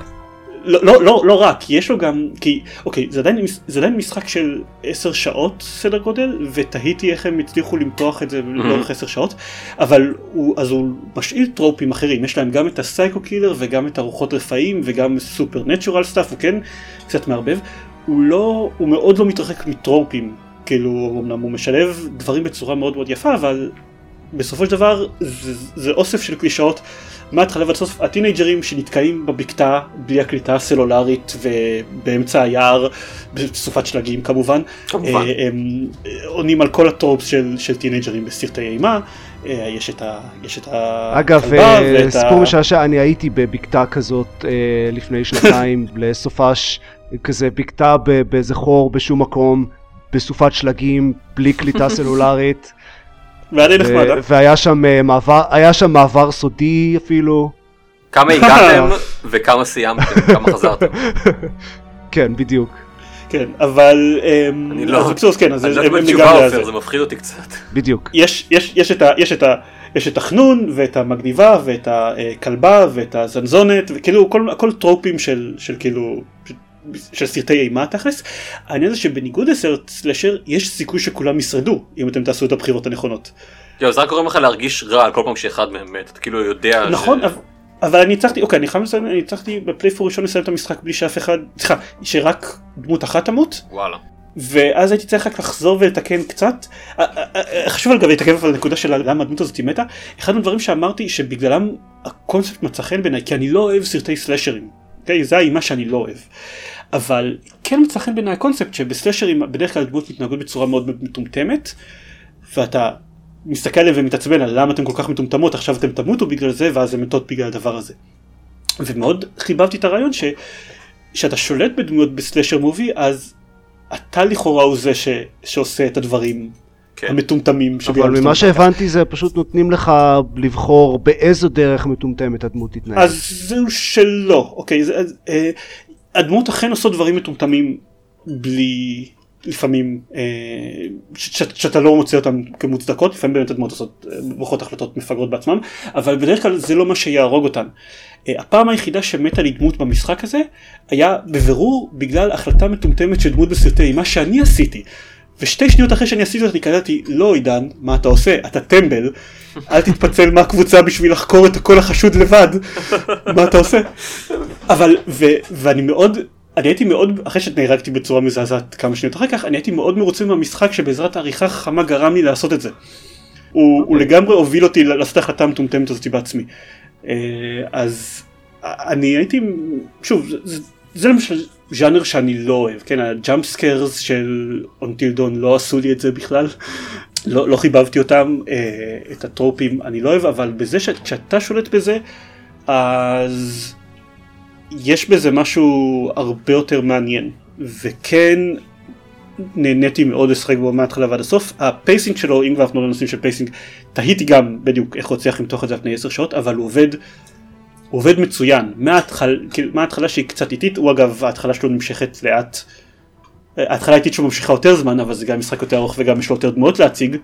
לא, לא, לא, לא רק, יש לו גם, כי, אוקיי, זה עדיין, זה עדיין משחק של עשר שעות סדר גודל, ותהיתי איך הם הצליחו למתוח את זה לאורך עשר שעות, אבל הוא, אז הוא משאיל tropeים אחרים, יש להם גם את ה psycho killer וגם את הרוחות רפאים וגם supernatural stuff, הוא כן קצת מערבב, הוא לא, הוא מאוד לא מתרחק מ tropeים, כאילו, אמנם הוא משלב דברים בצורה מאוד מאוד יפה, אבל בסופו של דבר זה, זה אוסף של קלישאות מההתחלה ועד סוף הטינג'רים שנתקעים בבקתה בלי הקליטה הסלולרית ובאמצע היער בסופת שלגים כמובן, כמובן. אה, הם עונים על כל הטרופס של, של טינג'רים בסרטי אימה, אה, יש את ה... יש את אגב, הכלבה אה, ואת סיפור ה... משעשע, אני הייתי בבקתה כזאת אה, לפני שנתיים לסופש, כזה בקתה ב- באיזה חור בשום מקום, בסופת שלגים, בלי קליטה סלולרית, והיה די נחמד, ו- אה? והיה שם אה, מעבר, היה שם מעבר סודי אפילו, כמה הגעתם וכמה סיימתם, כמה חזרתם. כן, בדיוק, כן, אבל... אמ, אני לא- אז בקיצור, אז כן, אז אני לא הם- מה על עופר, זה. מפחיד אותי קצת. בדיוק. יש, יש, יש את ה... יש את ה... יש את החנון ואת המגניבה ואת הכלבה ואת הזנזונת וכאילו כל, הכל טרופים של, של כאילו של סרטי אימה תכלס. העניין זה שבניגוד לסרט סלשר יש סיכוי שכולם ישרדו אם אתם תעשו את הבחירות הנכונות. יואו, זה רק גורם לך להרגיש רע על כל פעם שאחד מהם מת, אתה כאילו יודע. נכון ש- אבל, אני הצלחתי אוקיי אני חייב לציין אני הצלחתי בפלייפור ראשון לסיים את המשחק בלי שאף אחד סליחה שרק דמות אחת תמות וואלה. ואז הייתי צריך רק לחזור ולתקן קצת. אה, אה, אה, חשוב אגב להתעכב על הנקודה של למה הדמות הזאת מתה. אחד הדברים שאמרתי שבגללם הקונספט מצא חן בעיניי כי אני לא אוהב סרטי סלאשרים. אוקיי? זה האימה שאני לא אוהב. אבל כן מצא חן בעיניי הקונספט שבסלאשרים בדרך כלל דמות מתנהגות בצורה מאוד מטומטמת. ואתה מסתכל עליהם ומתעצבן על למה אתם כל כך מטומטמות עכשיו אתם תמותו בגלל זה ואז הן מתות בגלל הדבר הזה. ומאוד חיבבתי את הרעיון ש... שאתה שולט בדמויות בסלאשר מובי אז אתה לכאורה הוא זה ש... שעושה את הדברים כן. המטומטמים שבגללם אבל ממה. שהבנתי זה פשוט נותנים לך לבחור באיזו דרך מטומטמת הדמות תתנהג. אז זהו שלא אוקיי זה, אז, אה, הדמות אכן עושות דברים מטומטמים בלי לפעמים אה, שאתה לא מוצא אותם כמוצדקות לפעמים באמת הדמות עושות אה, בוחרות החלטות מפגרות בעצמם אבל בדרך כלל זה לא מה שיהרוג אותן. אה, הפעם היחידה שמתה לי דמות במשחק הזה היה בבירור בגלל החלטה מטומטמת של דמות בסרטי אימה שאני עשיתי. ושתי שניות אחרי שאני עשיתי אותה קלטתי לא עידן מה אתה עושה? אתה טמבל. אל תתפצל מהקבוצה בשביל לחקור את הקול החשוד לבד. מה אתה עושה? אבל ו, ואני מאוד אני הייתי מאוד אחרי שנהרגתי בצורה מזעזעת כמה שניות אחר כך אני הייתי מאוד מרוצה מהמשחק שבעזרת העריכה חכמה גרם לי לעשות את זה. הוא, הוא לגמרי הוביל אותי לעשות ההחלטה המטומטמת הזאת בעצמי. אה, אז אני הייתי שוב זה, זה, זה למשל ז'אנר שאני לא אוהב, כן, ה jump scares של Until Dawn לא עשו לי את זה בכלל, לא, לא חיבבתי אותם, אה, את ה tropeים אני לא אוהב, אבל בזה שכשאתה שולט בזה, אז יש בזה משהו הרבה יותר מעניין, וכן נהניתי מאוד לשחק בו מההתחלה ועד הסוף, ה pacing שלו, אם כבר אנחנו בנושאים של pacing, תהיתי גם בדיוק איך הוא הצליח למתוח את זה על פני 10 שעות, אבל הוא עובד הוא עובד מצוין, מההתחלה, כאילו, מההתחלה שהיא קצת איטית, הוא אגב ההתחלה שלו נמשכת לאט, ההתחלה האיטית שלו ממשיכה יותר זמן, אבל זה גם משחק יותר ארוך וגם יש לו יותר דמויות להציג.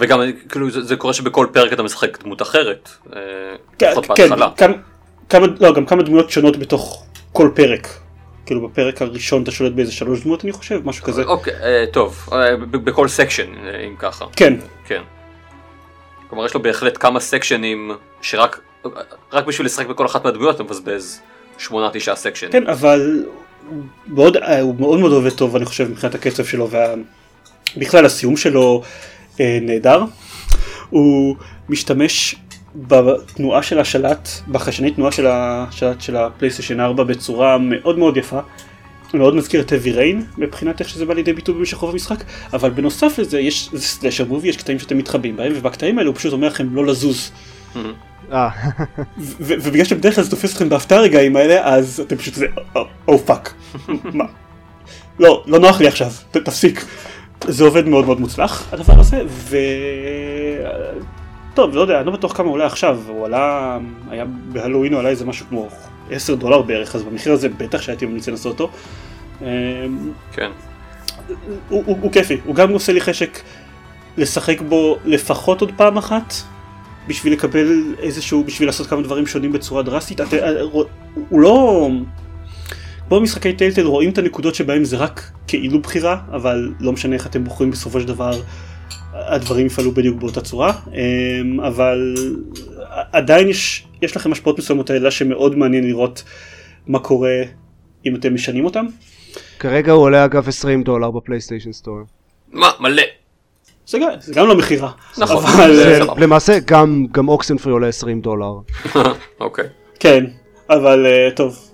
וגם כאילו זה, זה קורה שבכל פרק אתה משחק דמות אחרת, אה, כן, כן. כמה, כמה, לא, גם כמה דמויות שונות בתוך כל פרק. כאילו בפרק הראשון אתה שולט באיזה שלוש דמויות אני חושב, משהו כזה. אוקיי, אה, טוב, אה, ב- בכל section אה, אם ככה. כן, כן. כלומר יש לו בהחלט כמה sectionים שרק רק בשביל לשחק בכל אחת מהדמויות אתה מבזבז 8-9 סקשנים. כן, אבל מאוד, הוא מאוד מאוד עובד טוב אני חושב מבחינת הקצב שלו ובכלל הסיום שלו אה, נהדר. הוא משתמש בתנועה של השלט, בחיישני תנועה של השלט של הפלייסטיישן 4 בצורה מאוד מאוד יפה. מאוד מזכיר את heavy rain מבחינת איך שזה בא לידי ביטוי במשך רוב המשחק אבל בנוסף לזה יש סלאשר מובי יש קטעים שאתם מתחבאים בהם ובקטעים האלה הוא פשוט אומר לכם לא לזוז אה, ו- ובגלל שבדרך כלל זה תופס אתכם בהפתעה הרגעים האלה אז אתם פשוט זה oh fuck. מה? לא, לא נוח לי עכשיו, ת- תפסיק. זה עובד מאוד מאוד מוצלח הדבר הזה ו... טוב, לא יודע, אני לא בטוח כמה עולה עכשיו, הוא עלה, היה בהלואוין הוא עלה איזה משהו כמו 10 דולר בערך, אז במחיר הזה בטח שהייתי ממליץ לנסות אותו. אמ, כן. הוא, הוא, הוא כיפי, הוא גם עושה לי חשק לשחק בו לפחות עוד פעם אחת, בשביל לקבל איזשהו, בשביל לעשות כמה דברים שונים בצורה דרסטית. את, אה, רוא- הוא לא... כמו במשחקי טיילטל רואים את הנקודות שבהם זה רק כאילו בחירה, אבל לא משנה איך אתם בוחרים בסופו של דבר, הדברים יפעלו בדיוק באותה צורה. אמ, אבל עדיין יש, יש לכם השפעות מסוימות האלה שמאוד מעניין לראות מה קורה אם אתם משנים אותם. כרגע הוא עולה אגב 20 דולר בפלייסטיישן סטור. מה, מלא. זה גם, זה גם לא מכירה. נכון. אבל, זה-. למעשה גם גם אוקסנפרי עולה 20 דולר. אוקיי. כן, אבל אה, טוב.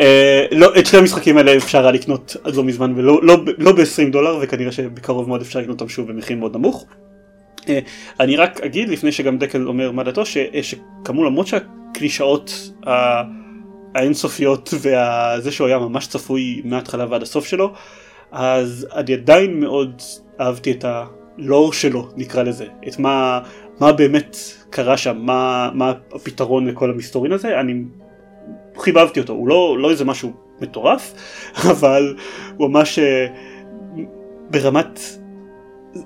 אה, לא, את שני המשחקים האלה אפשר היה לקנות עד לא מזמן ולא לא, לא ב-20 דולר וכנראה שבקרוב מאוד אפשר לקנות אותם שוב במחיר מאוד נמוך. אה, אני רק אגיד לפני שגם דקל אומר מה דעתו שכאמור למרות שהקלישאות האינסופיות וזה שהוא היה ממש צפוי מההתחלה ועד הסוף שלו אז אני עדיין מאוד אהבתי את הלור שלו נקרא לזה את מה, מה באמת קרה שם מה, מה הפתרון לכל המסתורין הזה אני חיבבתי אותו הוא לא, לא איזה משהו מטורף אבל הוא ממש אה, ברמת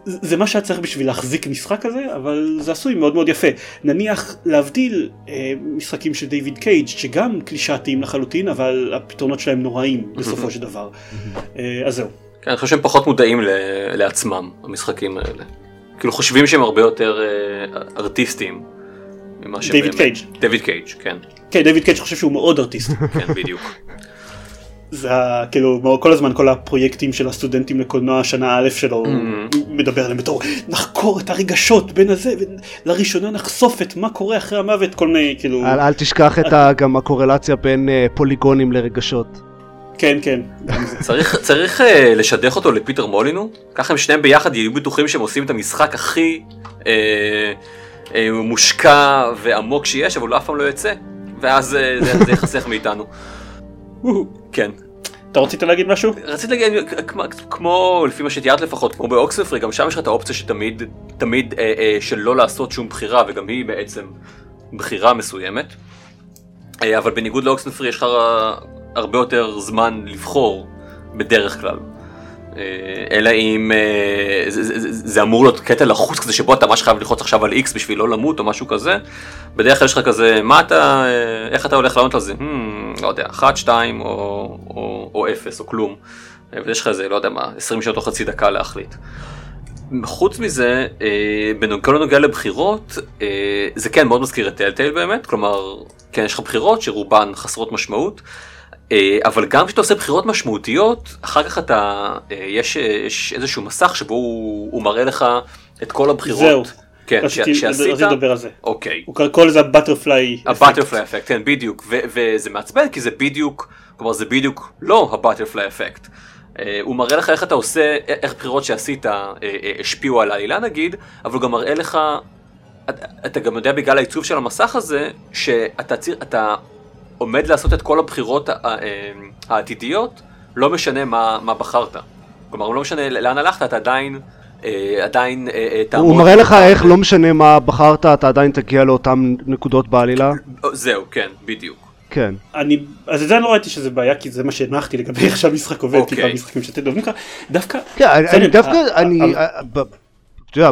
זה זה מה שהיה צריך בשביל להחזיק משחק כזה אבל זה עשוי מאוד מאוד יפה. נניח להבדיל אה, משחקים של דיוויד קייג' שגם קלישאתיים לחלוטין אבל הפתרונות שלהם נוראים בסופו של דבר. אה, אז זהו כן, אני חושב שהם פחות מודעים ל- לעצמם, המשחקים האלה. כאילו חושבים שהם הרבה יותר אה, ארטיסטיים. ממה שהם דיוויד. קייג'. דיוויד קייג', כן. כן דיוויד קייג' חושב שהוא מאוד ארטיסט כן, בדיוק. זה כאילו כל הזמן כל הפרויקטים של הסטודנטים לקולנוע שנה א' שלו הוא מדבר עליהם בתור נחקור את הרגשות בין הזה ולראשונה נחשוף את מה קורה אחרי המוות כל מיני כאילו אל אל תשכח את ה- גם הקורלציה בין אה, פוליגונים לרגשות. כן כן. צריך, צריך אה, לשדך אותו לפיטר מולינו, ככה הם שניהם ביחד יהיו בטוחים שהם עושים את המשחק הכי אה, אה, מושקע ועמוק שיש, אבל הוא אף פעם לא יוצא, ואז אה, זה, זה ייחסך מאיתנו. כן. אתה רצית להגיד משהו? רציתי להגיד, כמו, כמו לפי מה שתיארת לפחות, כמו באוקספרי, גם שם יש לך את האופציה שתמיד, תמיד אה, אה, של לא לעשות שום בחירה, וגם היא בעצם בחירה מסוימת. אה, אבל בניגוד לאוקסנפרי יש לך הרבה יותר זמן לבחור, בדרך כלל. אה, אלא אם אה, זה, אמור להיות קטע לחוץ כזה שבו אתה ממש חייב ללחוץ עכשיו על X בשביל לא למות או משהו כזה. בדרך כלל יש לך כזה, מה אתה, אה, איך אתה הולך לענות על זה? Hmm, לא יודע, 1, 2 או, או, או 0 או כלום. ויש לך איזה, לא יודע מה, 20 שעות או חצי דקה להחליט. חוץ מזה, בכל הנוגע לבחירות, זה כן מאוד מזכיר את טלטייל באמת, כלומר, כן יש לך בחירות שרובן חסרות משמעות, אבל גם כשאתה עושה בחירות משמעותיות, אחר כך אתה, אה, יש, אה, יש איזשהו מסך שבו הוא, הוא מראה לך את כל הבחירות. זהו. כן, רציתי שעשית, רציתי לדבר על זה. אוקיי, הוא קרא לזה הבטרפליי. הבטרפליי אפקט, כן בדיוק, ו- וזה מעצבן כי זה בדיוק, כלומר זה בדיוק לא הבטרפליי אפקט. אה, הוא מראה לך איך אתה עושה, איך בחירות שעשית אה, אה, השפיעו על העלילה נגיד, אבל הוא גם מראה לך, אתה, אתה גם יודע בגלל העיצוב של המסך הזה, שאתה אתה עומד לעשות את כל הבחירות אה, העתידיות, לא משנה מה, מה בחרת. כלומר, לא משנה לאן הלכת, אתה עדיין, אה, עדיין אה, אה, תעמוד. הוא מראה לך איך לא משנה מה בחרת, אתה עדיין תגיע לאותן נקודות בעלילה? זהו, כן, בדיוק. כן. אני, אז את זה אני לא ראיתי שזה בעיה כי זה מה שהנחתי לגבי איך שהמשחק עובד, כי אוקיי. במשחקים שאתם מדברים ככה, דווקא, כן, אני- דווקא, אני, אתה יודע,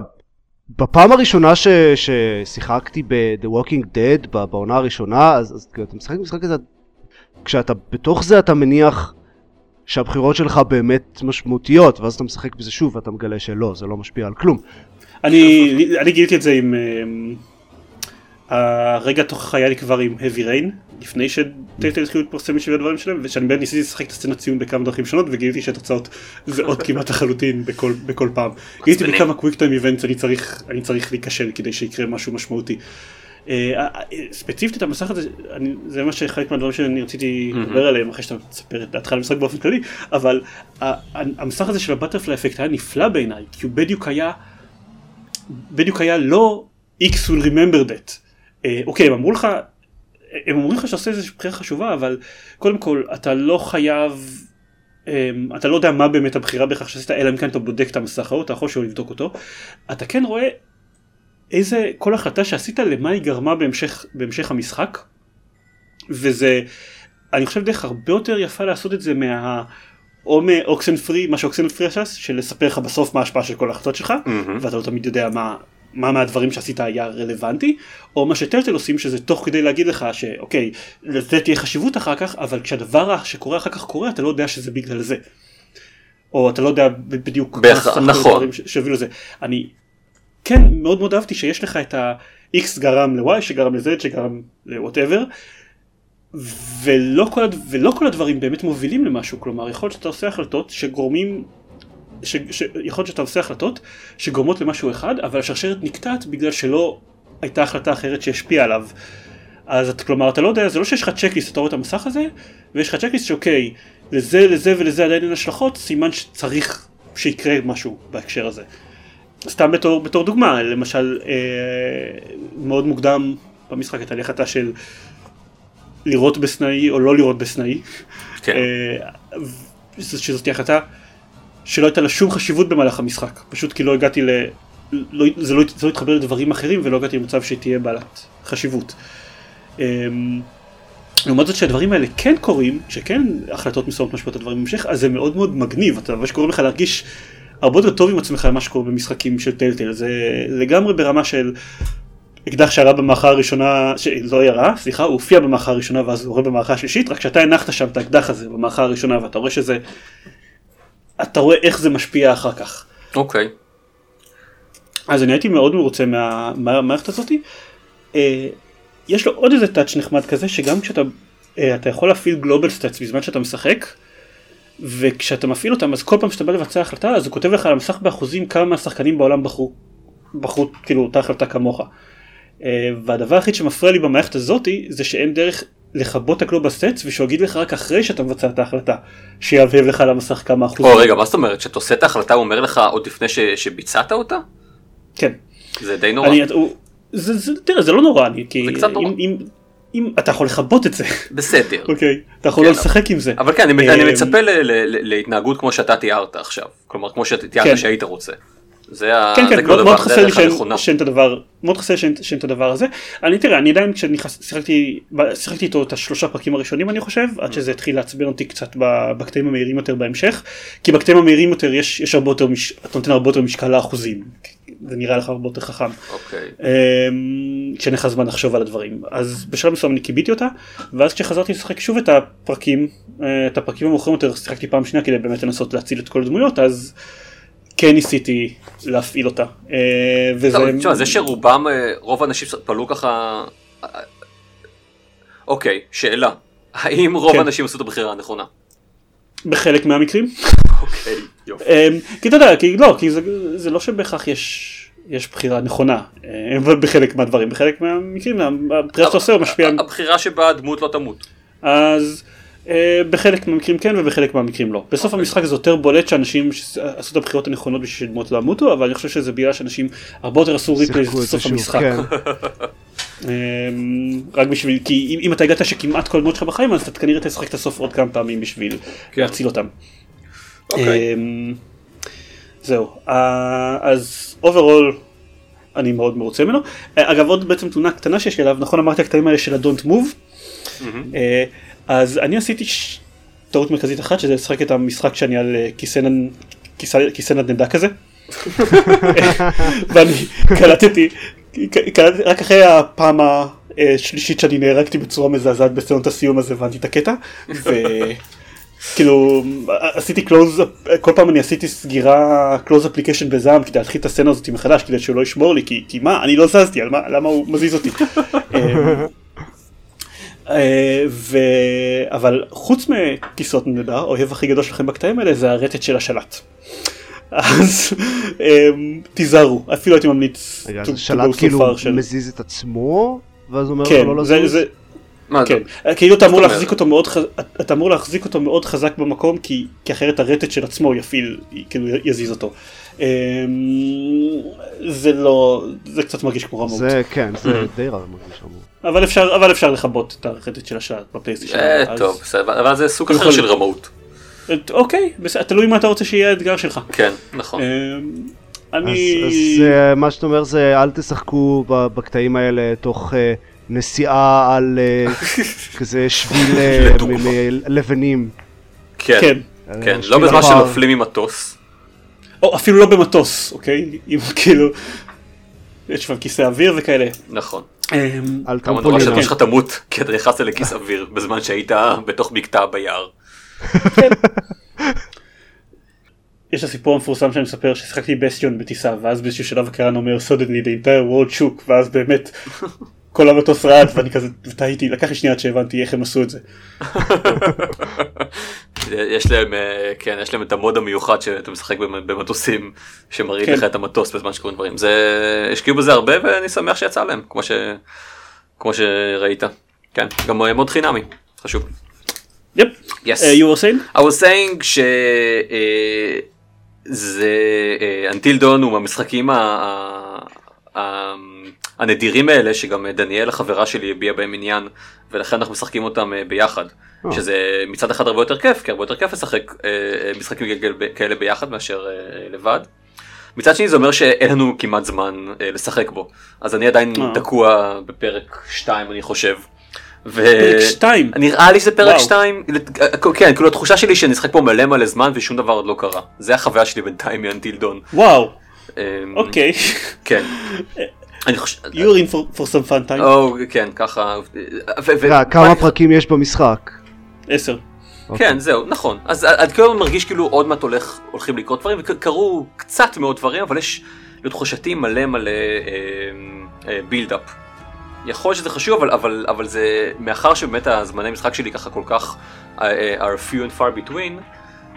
בפעם הראשונה ש- ששיחקתי ב-The Walking Dead, בעונה הראשונה, אז אז כאילו, אתה משחק משחק כזה, כשאתה בתוך זה אתה מניח שהבחירות שלך באמת משמעותיות, ואז אתה משחק בזה שוב ואתה מגלה שלא, זה לא משפיע על כלום. אני, אני גיליתי את זה עם, אמ, הרגע תוכח היה לי כבר עם heavy rain, לפני שטלטל התחילו להתפרסם בשביל הדברים שלהם, ושאני באמת ניסיתי לשחק את הסצנת ציון בכמה דרכים שונות, וגיליתי שהתוצאות זהות כמעט לחלוטין בכל, בכל פעם. גיליתי. בכמה קוויק טיים איבנטס אני צריך, אני צריך להיכשל כדי שיקרה משהו משמעותי. אה, אה, ספציפית המסך הזה, אני, זה מה שחלק מהדברים שאני רציתי. לדבר עליהם אחרי שאתה מספר את דעתך על המשחק באופן כללי, אבל ה- ה- המסך הזה של הבטרפליי אפקט היה נפלא בעיניי, כי הוא בדיוק היה, בדיוק היה לא X will remember that. אה, אוקיי, הם אמרו לך, הם אומרים לך שאתה עושה איזושהי בחירה חשובה, אבל קודם כל אתה לא חייב, אה, אתה לא יודע מה באמת הבחירה בכך שעשית, אלא אם כן אתה בודק את המסך ההוא, אתה יכול שהוא לבדוק אותו. אתה כן רואה איזה, כל החלטה שעשית, למה היא גרמה בהמשך, בהמשך המשחק. וזה, אני חושב דרך הרבה יותר יפה לעשות את זה מה... או מאוקסן פרי, מה שאוקסן פרי עשה, של לספר לך בסוף מה ההשפעה של כל ההחלטות שלך, מהמם. ואתה לא תמיד יודע מה, מה מהדברים שעשית היה רלוונטי, או מה שטלטל עושים שזה תוך כדי להגיד לך שאוקיי, לזה תהיה חשיבות אחר כך, אבל כשהדבר שקורה אחר כך קורה אתה לא יודע שזה בגלל זה. או אתה לא יודע בדיוק בהכרח, נכון. שהובילו לזה. אני כן מאוד מאוד אהבתי שיש לך את ה-X גרם ל-Y שגרם ל-Z שגרם ל-whatever. ולא כל, הד... ולא כל הדברים באמת מובילים למשהו, כלומר יכול להיות שאתה עושה החלטות שגורמים, ש... ש... יכול להיות שאתה עושה החלטות שגורמות למשהו אחד, אבל השרשרת נקטעת בגלל שלא הייתה החלטה אחרת שהשפיעה עליו. אז את, כלומר אתה לא יודע, זה לא שיש לך צ'קליסט, אתה רואה את המסך הזה, ויש לך צ'קליסט שאוקיי, לזה, לזה ולזה עדיין אין השלכות, סימן שצריך שיקרה משהו בהקשר הזה. סתם בתור, בתור דוגמה, למשל אה, מאוד מוקדם במשחק הייתה לי החלטה של לירות בסנאי או לא לירות בסנאי. כן. אה, שזאת החלטה שלא הייתה לה שום חשיבות במהלך המשחק, פשוט כי לא הגעתי ל... לא, זה, לא, זה לא התחבר לדברים אחרים ולא הגעתי למצב שתהיה בעלת חשיבות. אמ, לעומת זאת שהדברים האלה כן קורים, שכן החלטות מסוימות משפיעות על דברים בהמשך, אז זה מאוד מאוד מגניב, אתה ממש גורם לך להרגיש הרבה יותר טוב עם עצמך ממה שקורה במשחקים של טלטל, זה לגמרי ברמה של אקדח שירה במערכה הראשונה, שלא ירה, סליחה, הוא הופיע במערכה הראשונה ואז הוא רואה במערכה השלישית, רק שאתה הנחת שם את האקדח הזה במערכה הראשונה ואתה רואה שזה, אתה רואה איך זה משפיע אחר כך. אוקיי. אז אני הייתי מאוד מרוצה מה- מהמערכת הזאתי. אה, יש לו עוד איזה טאץ' נחמד כזה שגם כשאתה אה, אתה יכול להפעיל גלובל סטאצ בזמן שאתה משחק וכשאתה מפעיל אותם אז כל פעם שאתה בא לבצע החלטה אז הוא כותב לך על המסך באחוזים כמה מהשחקנים בעולם בחרו, בחרו כאילו אותה החלטה כמוך. אה, והדבר היחיד שמפריע לי במערכת הזאתי זה שאין דרך לכבות את הגלובל סטאצ ושהוא יגיד לך רק אחרי שאתה מבצע את ההחלטה שיהבהב לך על המסך כמה אחוזים. או רגע, מה זאת אומרת? שאתה עושה את ההחלטה הוא אומר לך עוד לפני ש- שביצעת אותה? כן. זה די נורא. אני, הוא, זה, זה, תראה, זה לא נורא, אני, כי זה קצת נורא. אם, אם, אם אתה יכול לכבות את זה, בסדר. אוקיי, אתה יכול כן, לא לשחק עם זה. אבל כן, אני, אני אה, מצפה ל, ל, ל, להתנהגות כמו שאתה תיארת עכשיו. כלומר, כמו שתיארת כן. שהיית רוצה. זה, כן, זה כן, מאוד, דבר, מאוד חסר לי שאין, את הדבר, מאוד חסר שאין, את הדבר הזה. אני תראה, אני עדיין כשאני שיחקתי, שיחקתי איתו את השלושה פרקים הראשונים אני חושב, עד שזה התחיל לעצבן אותי קצת בקטעים המהירים יותר בהמשך, כי בקטעים המהירים יותר יש, יש הרבה יותר, מש, אתה נותן הרבה יותר משקל לאחוזים, זה נראה לך הרבה יותר חכם. אוקיי. אמ, כשאין לך זמן לחשוב על הדברים אז בשלב מסוים אני קיביתי אותה ואז כשחזרתי לשחק שוב את הפרקים אה, את הפרקים המאוחרים יותר שיחקתי פעם שנייה כדי באמת לנסות להציל את כל הדמויות אז כן ניסיתי להפעיל אותה אה, וזה טוב, תשמע, זה שרובם, אה, רוב האנשים פעלו ככה... אה, אוקיי, שאלה. האם רוב כן. האנשים עשו את הבחירה הנכונה? בחלק מהמקרים אוקיי, יופי. כי אתה יודע כי לא כי זה, זה לא שבהכרח יש יש בחירה נכונה בחלק מהדברים, בחלק מהמקרים הבחירה שאתה עושה משפיעה. הבחירה שבה הדמות לא תמות. אז בחלק מהמקרים כן ובחלק מהמקרים לא. בסוף אוקיי. המשחק זה יותר בולט שאנשים עשו את הבחירות הנכונות בשביל שדמות לא ימותו, אבל אני חושב שזה בגלל שאנשים הרבה יותר עשו replays בסוף המשחק. כן. אמ, רק בשביל, כי אם, אם אתה הגעת שכמעט כל דמות שלך בחיים אז אתה כנראה תשחק את הסוף עוד כמה פעמים בשביל כן. להציל אותם. אוקיי. אמ, זהו, אה, אז overall אני מאוד מרוצה ממנו. אה, אגב עוד בעצם תמונה קטנה שיש לי עליו, נכון אמרתי הקטעים האלה של ה-Don't Move? אהממ. אה, אז אני עשיתי ש- טעות מרכזית אחת שזה לשחק את המשחק שאני על אה, כיסא נ- כיסא- כיסא נדנדה כזה. ואני קלטתי, קלטתי רק אחרי הפעם השלישית שאני נהרגתי בצורה מזעזעת בסצנות הסיום אז הבנתי את הקטע. וכאילו עשיתי קלוז, כל פעם אני עשיתי סגירה קלוז אפליקיישן בזעם כדי להתחיל את הסצנה הזאת מחדש כדי שהוא לא ישמור לי כי, כי מה אני לא זזתי על מה למה הוא מזיז אותי. אה, אה, ו... אבל חוץ מכיסאות נדדה, האויב הכי גדול שלכם בקטעים האלה זה הרטט של השלט. אז אמ, תיזהרו, אפילו הייתי ממליץ רגע, to- אז to שלט go so כאילו של- מזיז את עצמו, ואז אומר כן, לו לא לזוז? זה, מה זה? כן, כאילו אתה אמור? להחזיק אותו מאוד חזק, אתה אמור להחזיק אותו מאוד חזק במקום כי, כי אחרת הרטט של עצמו יפעיל, כאילו יזיז אותו. אמ, זה לא, זה קצת מרגיש כמו רמות, זה כן, זה די רע מרגיש רמות. אבל אפשר, אבל אפשר לכבות את הרטט של השלט בפלייסטיישן. אה, טוב, בסדר, אבל זה סוג אחר של. רמאות. אוקיי, בסדר, תלוי מה אתה רוצה שיהיה האתגר שלך. כן, נכון. אז אני... אז, אה, מה שאתה אומר זה אל תשחקו בקטעים האלה תוך אה, נסיעה על אה, כזה שביל אה, מלבנים. כן, כן. כן, אה, לא בזמן. שנופלים ממטוס. או אפילו לא במטוס, אוקיי? אם כאילו... יש שם כיסא אוויר וכאלה. נכון. אמ, על כמה נורא טרמפולין. שהדמות כן. שלך תמות כי אתה נכנסת לכיס אוויר בזמן שהיית בתוך בקתה ביער. יש את הסיפור המפורסם שאני מספר ששיחקתי בסטיון בטיסה ואז באיזשהו שלב הקרן אומר suddenly the entire world shook ואז באמת כל המטוס רעד ואני כזה טעיתי לקח לי שנייה עד שהבנתי איך הם עשו את זה. יש להם, אה, כן, יש להם את המוד המיוחד שאתה משחק במ- במטוסים שמראים כן. לך את המטוס בזמן שקורים דברים. זה, השקיעו בזה הרבה ואני שמח שיצא להם, כמו, ש, כמו שראית. כן, גם אה, מוד חינמי, חשוב. יפ. Yes. אה, you were saying? I was saying שזה Until Dawn הוא מהמשחקים ה- ה- ה- הנדירים האלה שגם דניאל החברה שלי הביעה בהם עניין ולכן אנחנו משחקים אותם אה, ביחד. אה. שזה מצד אחד הרבה יותר כיף כי הרבה יותר כיף לשחק אה, אה, משחקים כאלה- ביחד מאשר אה, לבד. מצד שני זה אומר שאין לנו כמעט זמן אה, לשחק בו אז אני עדיין אה. תקוע בפרק 2 אני חושב. ו... פרק שתיים. נראה לי שזה פרק וואו. 2, כן, כאילו התחושה שלי שאני אשחק פה מלא מלא זמן ושום דבר עוד לא קרה. זה החוויה שלי בינתיים מאנטילדון. וואו. אמ, אוקיי. כן. אני חושב, you were in for, for some fun time. או כן ככה, רגע, כמה פרקים יש במשחק? עשר. כן זהו נכון אז אני כאילו מרגיש כאילו עוד מעט הולך הולכים לקרות דברים וקרו קצת מאוד דברים אבל יש לתחושתי מלא מלא בילדאפ. יכול להיות שזה חשוב אבל אבל אבל זה מאחר שבאמת הזמני משחק שלי ככה כל כך אה, אה, are few and far between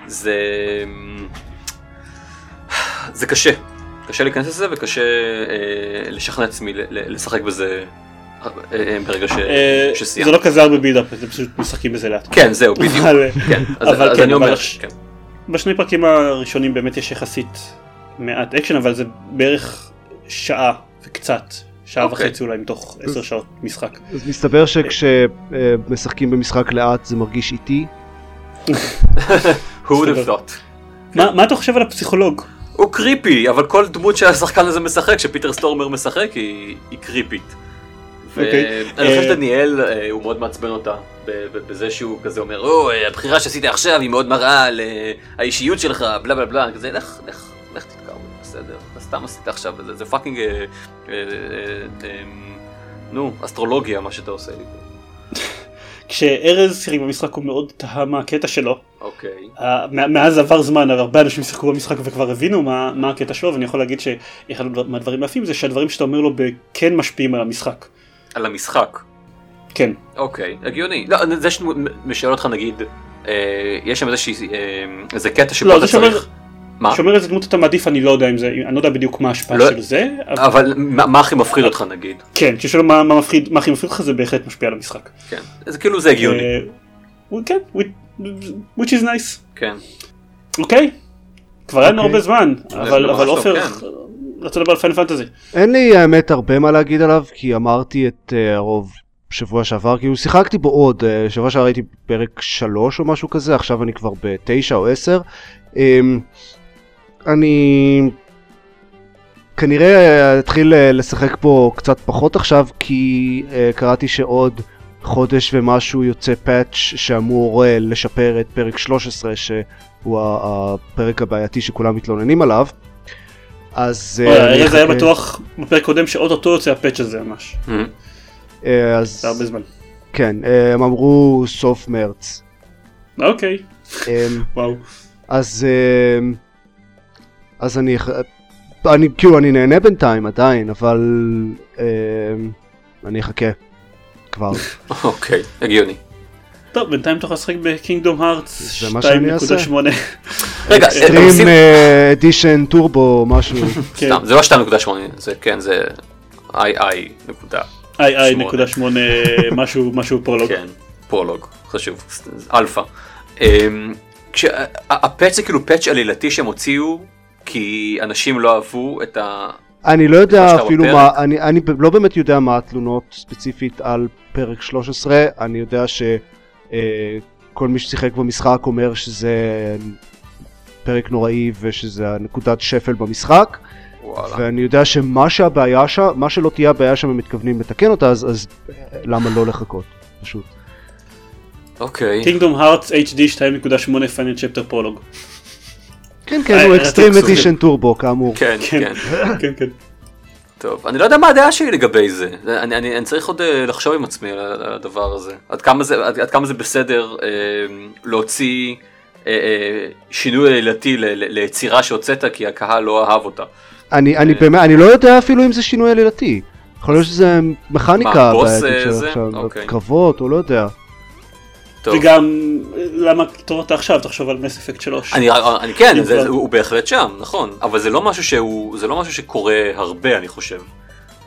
זה אמ, זה קשה קשה להיכנס לזה וקשה אה, לשכנע עצמי ל- ל- לשחק בזה אה, אה, ברגע ש- שסיימתי. זה לא כזה הרבה buildup, זה פשוט משחקים בזה לאט. כן זהו בדיוק. אבל- כן, אבל כן, אני אבל כן. בשני פרקים הראשונים באמת יש יחסית מעט אקשן אבל זה בערך שעה וקצת. שעה אוקיי. וחצי אולי מתוך עשר שעות משחק. אז מסתבר שכשמשחקים במשחק לאט זה מרגיש איטי. who would have thought. מה מה אתה חושב על הפסיכולוג? הוא קריפי, אבל כל דמות שהשחקן הזה משחק, שפיטר סטורמר משחק, היא, היא קריפית. אוקיי. ואני חושב אה, שדניאל, אה, הוא מאוד מעצבן אותה, בזה שהוא כזה אומר, או, הבחירה שעשית עכשיו היא מאוד מראה על אה, האישיות שלך, בלה בלה בלה, כזה, לך, לך, לך תתקע, בסדר, סתם עשית עכשיו, זה, fucking, אה, נו, אסטרולוגיה מה שאתה עושה לי. כשארז שיחק במשחק הוא מאוד תהה מה הקטע שלו. אוקיי. מא- מאז עבר זמן הרבה אנשים שיחקו במשחק וכבר הבינו מה, מה הקטע שלו ואני יכול להגיד שאחד מהדברים היפים זה שהדברים שאתה אומר לו כן משפיעים על המשחק. על המשחק. כן. אוקיי, הגיוני. לא, זה שאני משאל אותך נגיד, אה, יש שם איזושהי, אה, איזה קטע שבו לא, אתה צריך, מה? שאומר איזה דמות אתה מעדיף אני לא יודע אם זה, אני לא יודע בדיוק מה ההשפעה לא- של זה, אבל אבל מה מה הכי מפחיד אותך נגיד? כן, כששואל מה מה מפחיד, מה הכי מפחיד אותך זה בהחלט משפיע על המשחק. כן. זה כאילו זה הגיוני. אה, כן, which- which is nice. כן. אוקיי? כבר היה לנו. הרבה זמן, אבל אבל טוב, עופר, כן. רצה לדבר על פיינל פנטזי. אין לי האמת הרבה מה להגיד עליו, כי אמרתי את אה, הרוב שבוע שעבר, כאילו שיחקתי בו עוד, אה, שבוע שעבר הייתי פרק 3 או משהו כזה, עכשיו אני כבר ב-9 או 10. אמ, אני כנראה אה, אתחיל אה, לשחק פה קצת פחות עכשיו, כי אה, קראתי שעוד חודש ומשהו יוצא patch שאמור אה, לשפר את פרק 13, שהוא הפרק הבעייתי שכולם מתלוננים עליו. אז ארז היה. בטוח בפרק קודם שאו-טו-טו יוצא ה patch הזה ממש. אה, אז זה הרבה זמן. כן, הם אמרו סוף מרץ. אוקיי, אה, וואו. אז אה, אז אני אני כאילו אני נהנה בינתיים עדיין, אבל אה, אני אחכה כבר. אוקיי, הגיוני. טוב, בינתיים אתה יכול לשחק בקינגדום הארטס אעשה. 2.8. רגע, אה, הם סטרים עושים- אדישן טורבו משהו. כן. סתם, זה לא 2.8, זה כן, זה איי-איי נקודה. איי איי שמונה. נקודה שמונה משהו משהו פרולוג. כן, פרולוג, חשוב, אלפא. אמ, הפאץ' זה כאילו פאץ' עלילתי שהם הוציאו, כי אנשים לא אהבו את ה... אני לא יודע אפילו בפרק. מה, אני, אני לא באמת יודע מה התלונות ספציפית על פרק 13, אני יודע שכל מי ששיחק במשחק אומר שזה פרק נוראי ושזה הנקודת שפל במשחק, וואלה. ואני יודע שמה שהבעיה שם, מה שלא תהיה הבעיה שם הם מתכוונים לתקן אותה, אז, אז אה, למה לא לחכות, פשוט. אוקיי. Kingdom Hearts HD 2.8 Final Chapter Prologue. כן, כן, הוא אקסטרים אדישן טורבו כאמור. כן, כן. כן. כן כן. טוב, אני לא יודע מה הדעה שלי לגבי זה. אני, אני, אני צריך עוד אה, לחשוב עם עצמי על על הדבר הזה. עד כמה זה, עד, עד כמה זה בסדר אה, להוציא אה, אה, שינוי עלילתי ליצירה שהוצאת כי הקהל לא אהב אותה. אני, אני אה. באמת, אני לא יודע אפילו אם זה שינוי עלילתי. יכול להיות שזה מכניקה מה, בוס, בעייתית אה, של זה? עכשיו, אוקיי. קרבות, או לא יודע. טוב. וגם למה תור אתה עכשיו תחשוב על מס אפקט 3. אני, אני כן, זה. זה, הוא בהחלט שם, נכון, אבל זה לא משהו שהוא, זה לא משהו שקורה הרבה, אני חושב.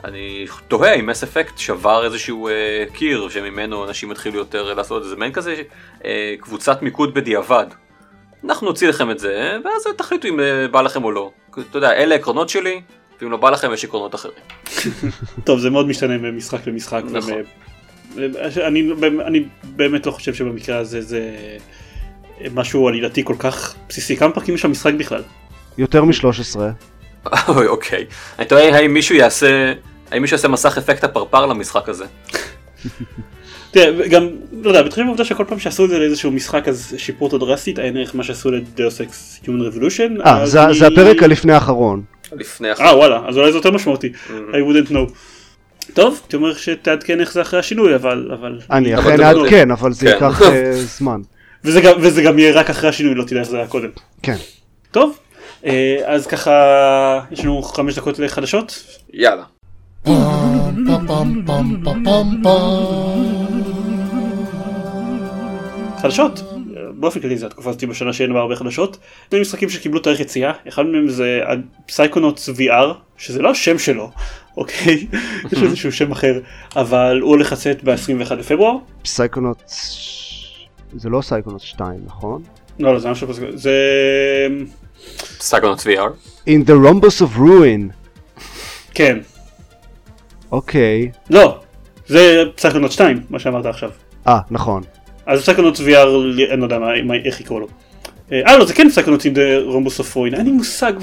אני תוהה אם מס אפקט שבר איזשהו אה, קיר שממנו אנשים התחילו יותר לעשות את זה, מעין כזה אה, קבוצת מיקוד בדיעבד. אנחנו נוציא לכם את זה, ואז תחליטו אם אה, בא לכם או לא. אתה יודע, אלה העקרונות שלי, ואם לא בא לכם יש עקרונות אחרים. טוב זה מאוד משתנה ממשחק למשחק. נכון. אני, אני באמת לא חושב שבמקרה הזה זה משהו עלילתי כל כך בסיסי. כמה פרקים יש במשחק בכלל? יותר מ-13. אוי, אוקיי. אני תוהה האם מישהו יעשה, האם מישהו יעשה מסך אפקט הפרפר למשחק הזה. תראה, גם, לא יודע, בתחילה בעובדה שכל פעם שעשו את זה לאיזשהו משחק אז שיפרו אותו דרסטית, עין ערך מה שעשו לדאוס אקס Human Revolution. אה, זה הפרק הלפני האחרון. לפני אה וואלה, אז אולי זה יותר משמעותי. Mhm. I wouldn't know. טוב, הייתי אומר שתעדכן איך זה אחרי השינוי, אבל... אבל... אני אכן זה לא- אעדכן, אבל זה כן. ייקח אה, זמן. וזה גם, וזה גם יהיה רק אחרי השינוי, לא תדע איך זה היה קודם. כן. טוב, אה, אז ככה, יש לנו חמש דקות לחדשות. יאללה. חדשות. באופן כללי זו התקופה הזאת בשנה שאין בה הרבה חדשות. שני משחקים שקיבלו תאריך יציאה, אחד מהם זה Psychonauts VR, שזה לא השם שלו, אוקיי? יש לו איזשהו שם אחר, אבל הוא הולך לצאת ב-21 לפברואר. Psychonaut... זה לא סייקונוט 2, נכון? לא, לא, זה משהו כזה. זה... סאגונות VR. In the Rhombus of Ruin. כן. אוקיי. לא, זה Psychonauts 2, מה שאמרת עכשיו. אה, נכון. אז Psychonauts VR, אני לא יודע איך יקראו לו. אה, לא, זה כן Psychonauts in the Rhombus of Ruin, אין לי מושג.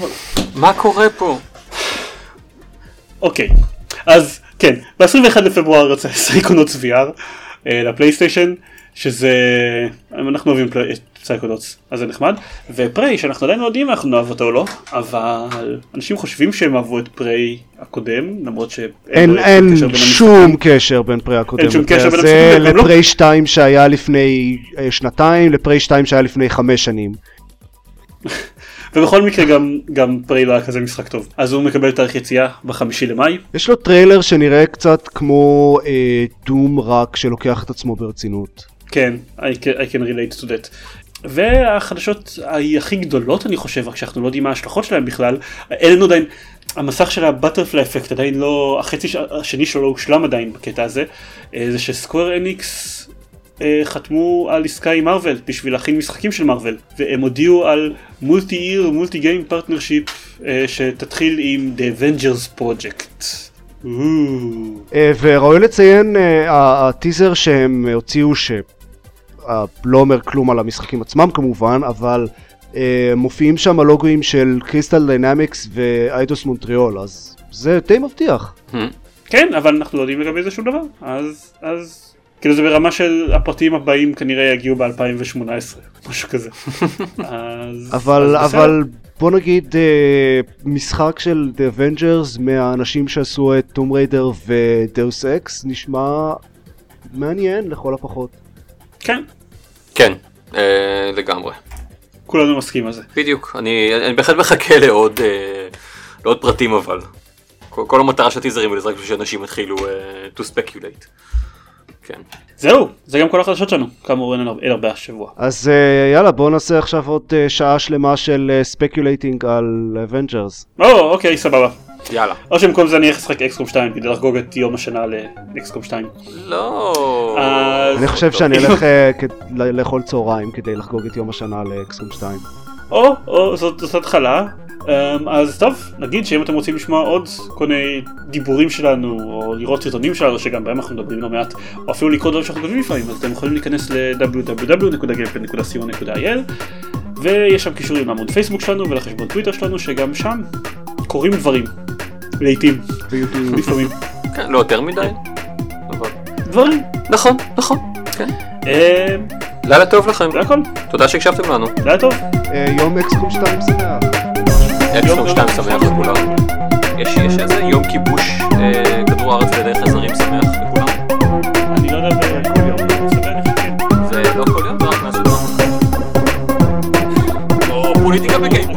מה קורה פה? אוקיי, אז כן, ב-21 לפברואר יוצא Psychonauts VR אה, לפלייסטיישן, שזה, אנחנו אוהבים פלי- את Psychonauts, אז זה נחמד, ו Prey, שאנחנו עדיין לא יודעים אם אנחנו נאהב אותו או לא, אבל אנשים חושבים שהם אהבו את Prey הקודם, למרות שאין אין, אין קשר שום. קשר בין Prey הקודם אין שום קשר בין הזה, המשחקים, וגם לא- ל Prey 2 שהיה לפני אה, שנתיים, ל Prey 2 שהיה לפני חמש שנים. ובכל מקרה גם, גם Prey לא היה כזה משחק טוב, אז הוא מקבל תאריך יציאה בחמישי למאי, יש לו טריילר שנראה קצת כמו אה, Doom רק שלוקח את עצמו ברצינות. כן, I can, I can relate to that. והחדשות הכי גדולות אני חושב, רק שאנחנו לא יודעים מה ההשלכות שלהם בכלל, אין לנו עדיין, המסך של ה butterfly effect עדיין לא, החצי השני שלו לא הושלם עדיין בקטע הזה, אה, זה ש Square Enix חתמו על עסקה עם Marvel בשביל להכין משחקים של Marvel והם הודיעו על multi-year multi-game partnership שתתחיל עם The Avengers Project. אה, וראוי לציין הטיזר שהם הוציאו שלא אומר כלום על המשחקים עצמם כמובן אבל מופיעים שם הלוגויים של Crystal Dynamics ו Eidos Montreal אז זה די מבטיח. Hmm. כן אבל אנחנו לא יודעים לגבי זה שום דבר אז אז כאילו זה ברמה של הפרטים הבאים כנראה יגיעו ב-2018 משהו כזה. אז, אבל אז אבל בוא נגיד uh, משחק של The Avengers מהאנשים שעשו את טום ריידר ודאוס אקס נשמע מעניין לכל הפחות. כן. כן uh, לגמרי. כולנו מסכים על זה. בדיוק אני, אני בהחלט מחכה לעוד, uh, לעוד פרטים אבל. כל, כל המטרה של הטיזרים זה רק בשביל שאנשים יתחילו אה, to speculate. כן. זהו, זה גם כל החדשות שלנו, כאמור אין הרבה השבוע. אז אה, יאללה בוא נעשה עכשיו עוד אה, שעה שלמה של speculating אה, על Avengers. או, אוקיי, סבבה. יאללה. או שבמקום זה אני אלך לשחק XCOM 2 כדי לחגוג את יום השנה ל XCOM 2. לא. אני חושב שאני אלך לאכול צהריים כדי לחגוג את יום השנה ל XCOM 2. או, או, זאת התחלה. Um, אז טוב, נגיד שאם אתם רוצים לשמוע עוד כל מיני דיבורים שלנו, או לראות סרטונים שלנו, שגם בהם אנחנו מדברים לא מעט, או אפילו לקרוא דברים שאנחנו כותבים לפעמים, אז אתם יכולים להיכנס ל-www.gamepad.co.il ויש שם קישורים לעמוד פייסבוק שלנו ולחשבון טוויטר שלנו, שגם שם קורים דברים, לעיתים, לפעמים. כן, לא יותר מדי, דברים. נכון, נכון, כן. אמ, לילה טוב לכם. זה הכל. תודה שהקשבתם לנו. לילה טוב. אה, יום אקסקום 2 שמח. אפסטור לא 2 שמח לכולם. יש איזה יום כיבוש אה, כדור הארץ בדרך הזרים שמח לכולם. אני לא יודע כל יום, כן. זה לא כל יום, רק מה זה לא... או פוליטיקה בגיימפ.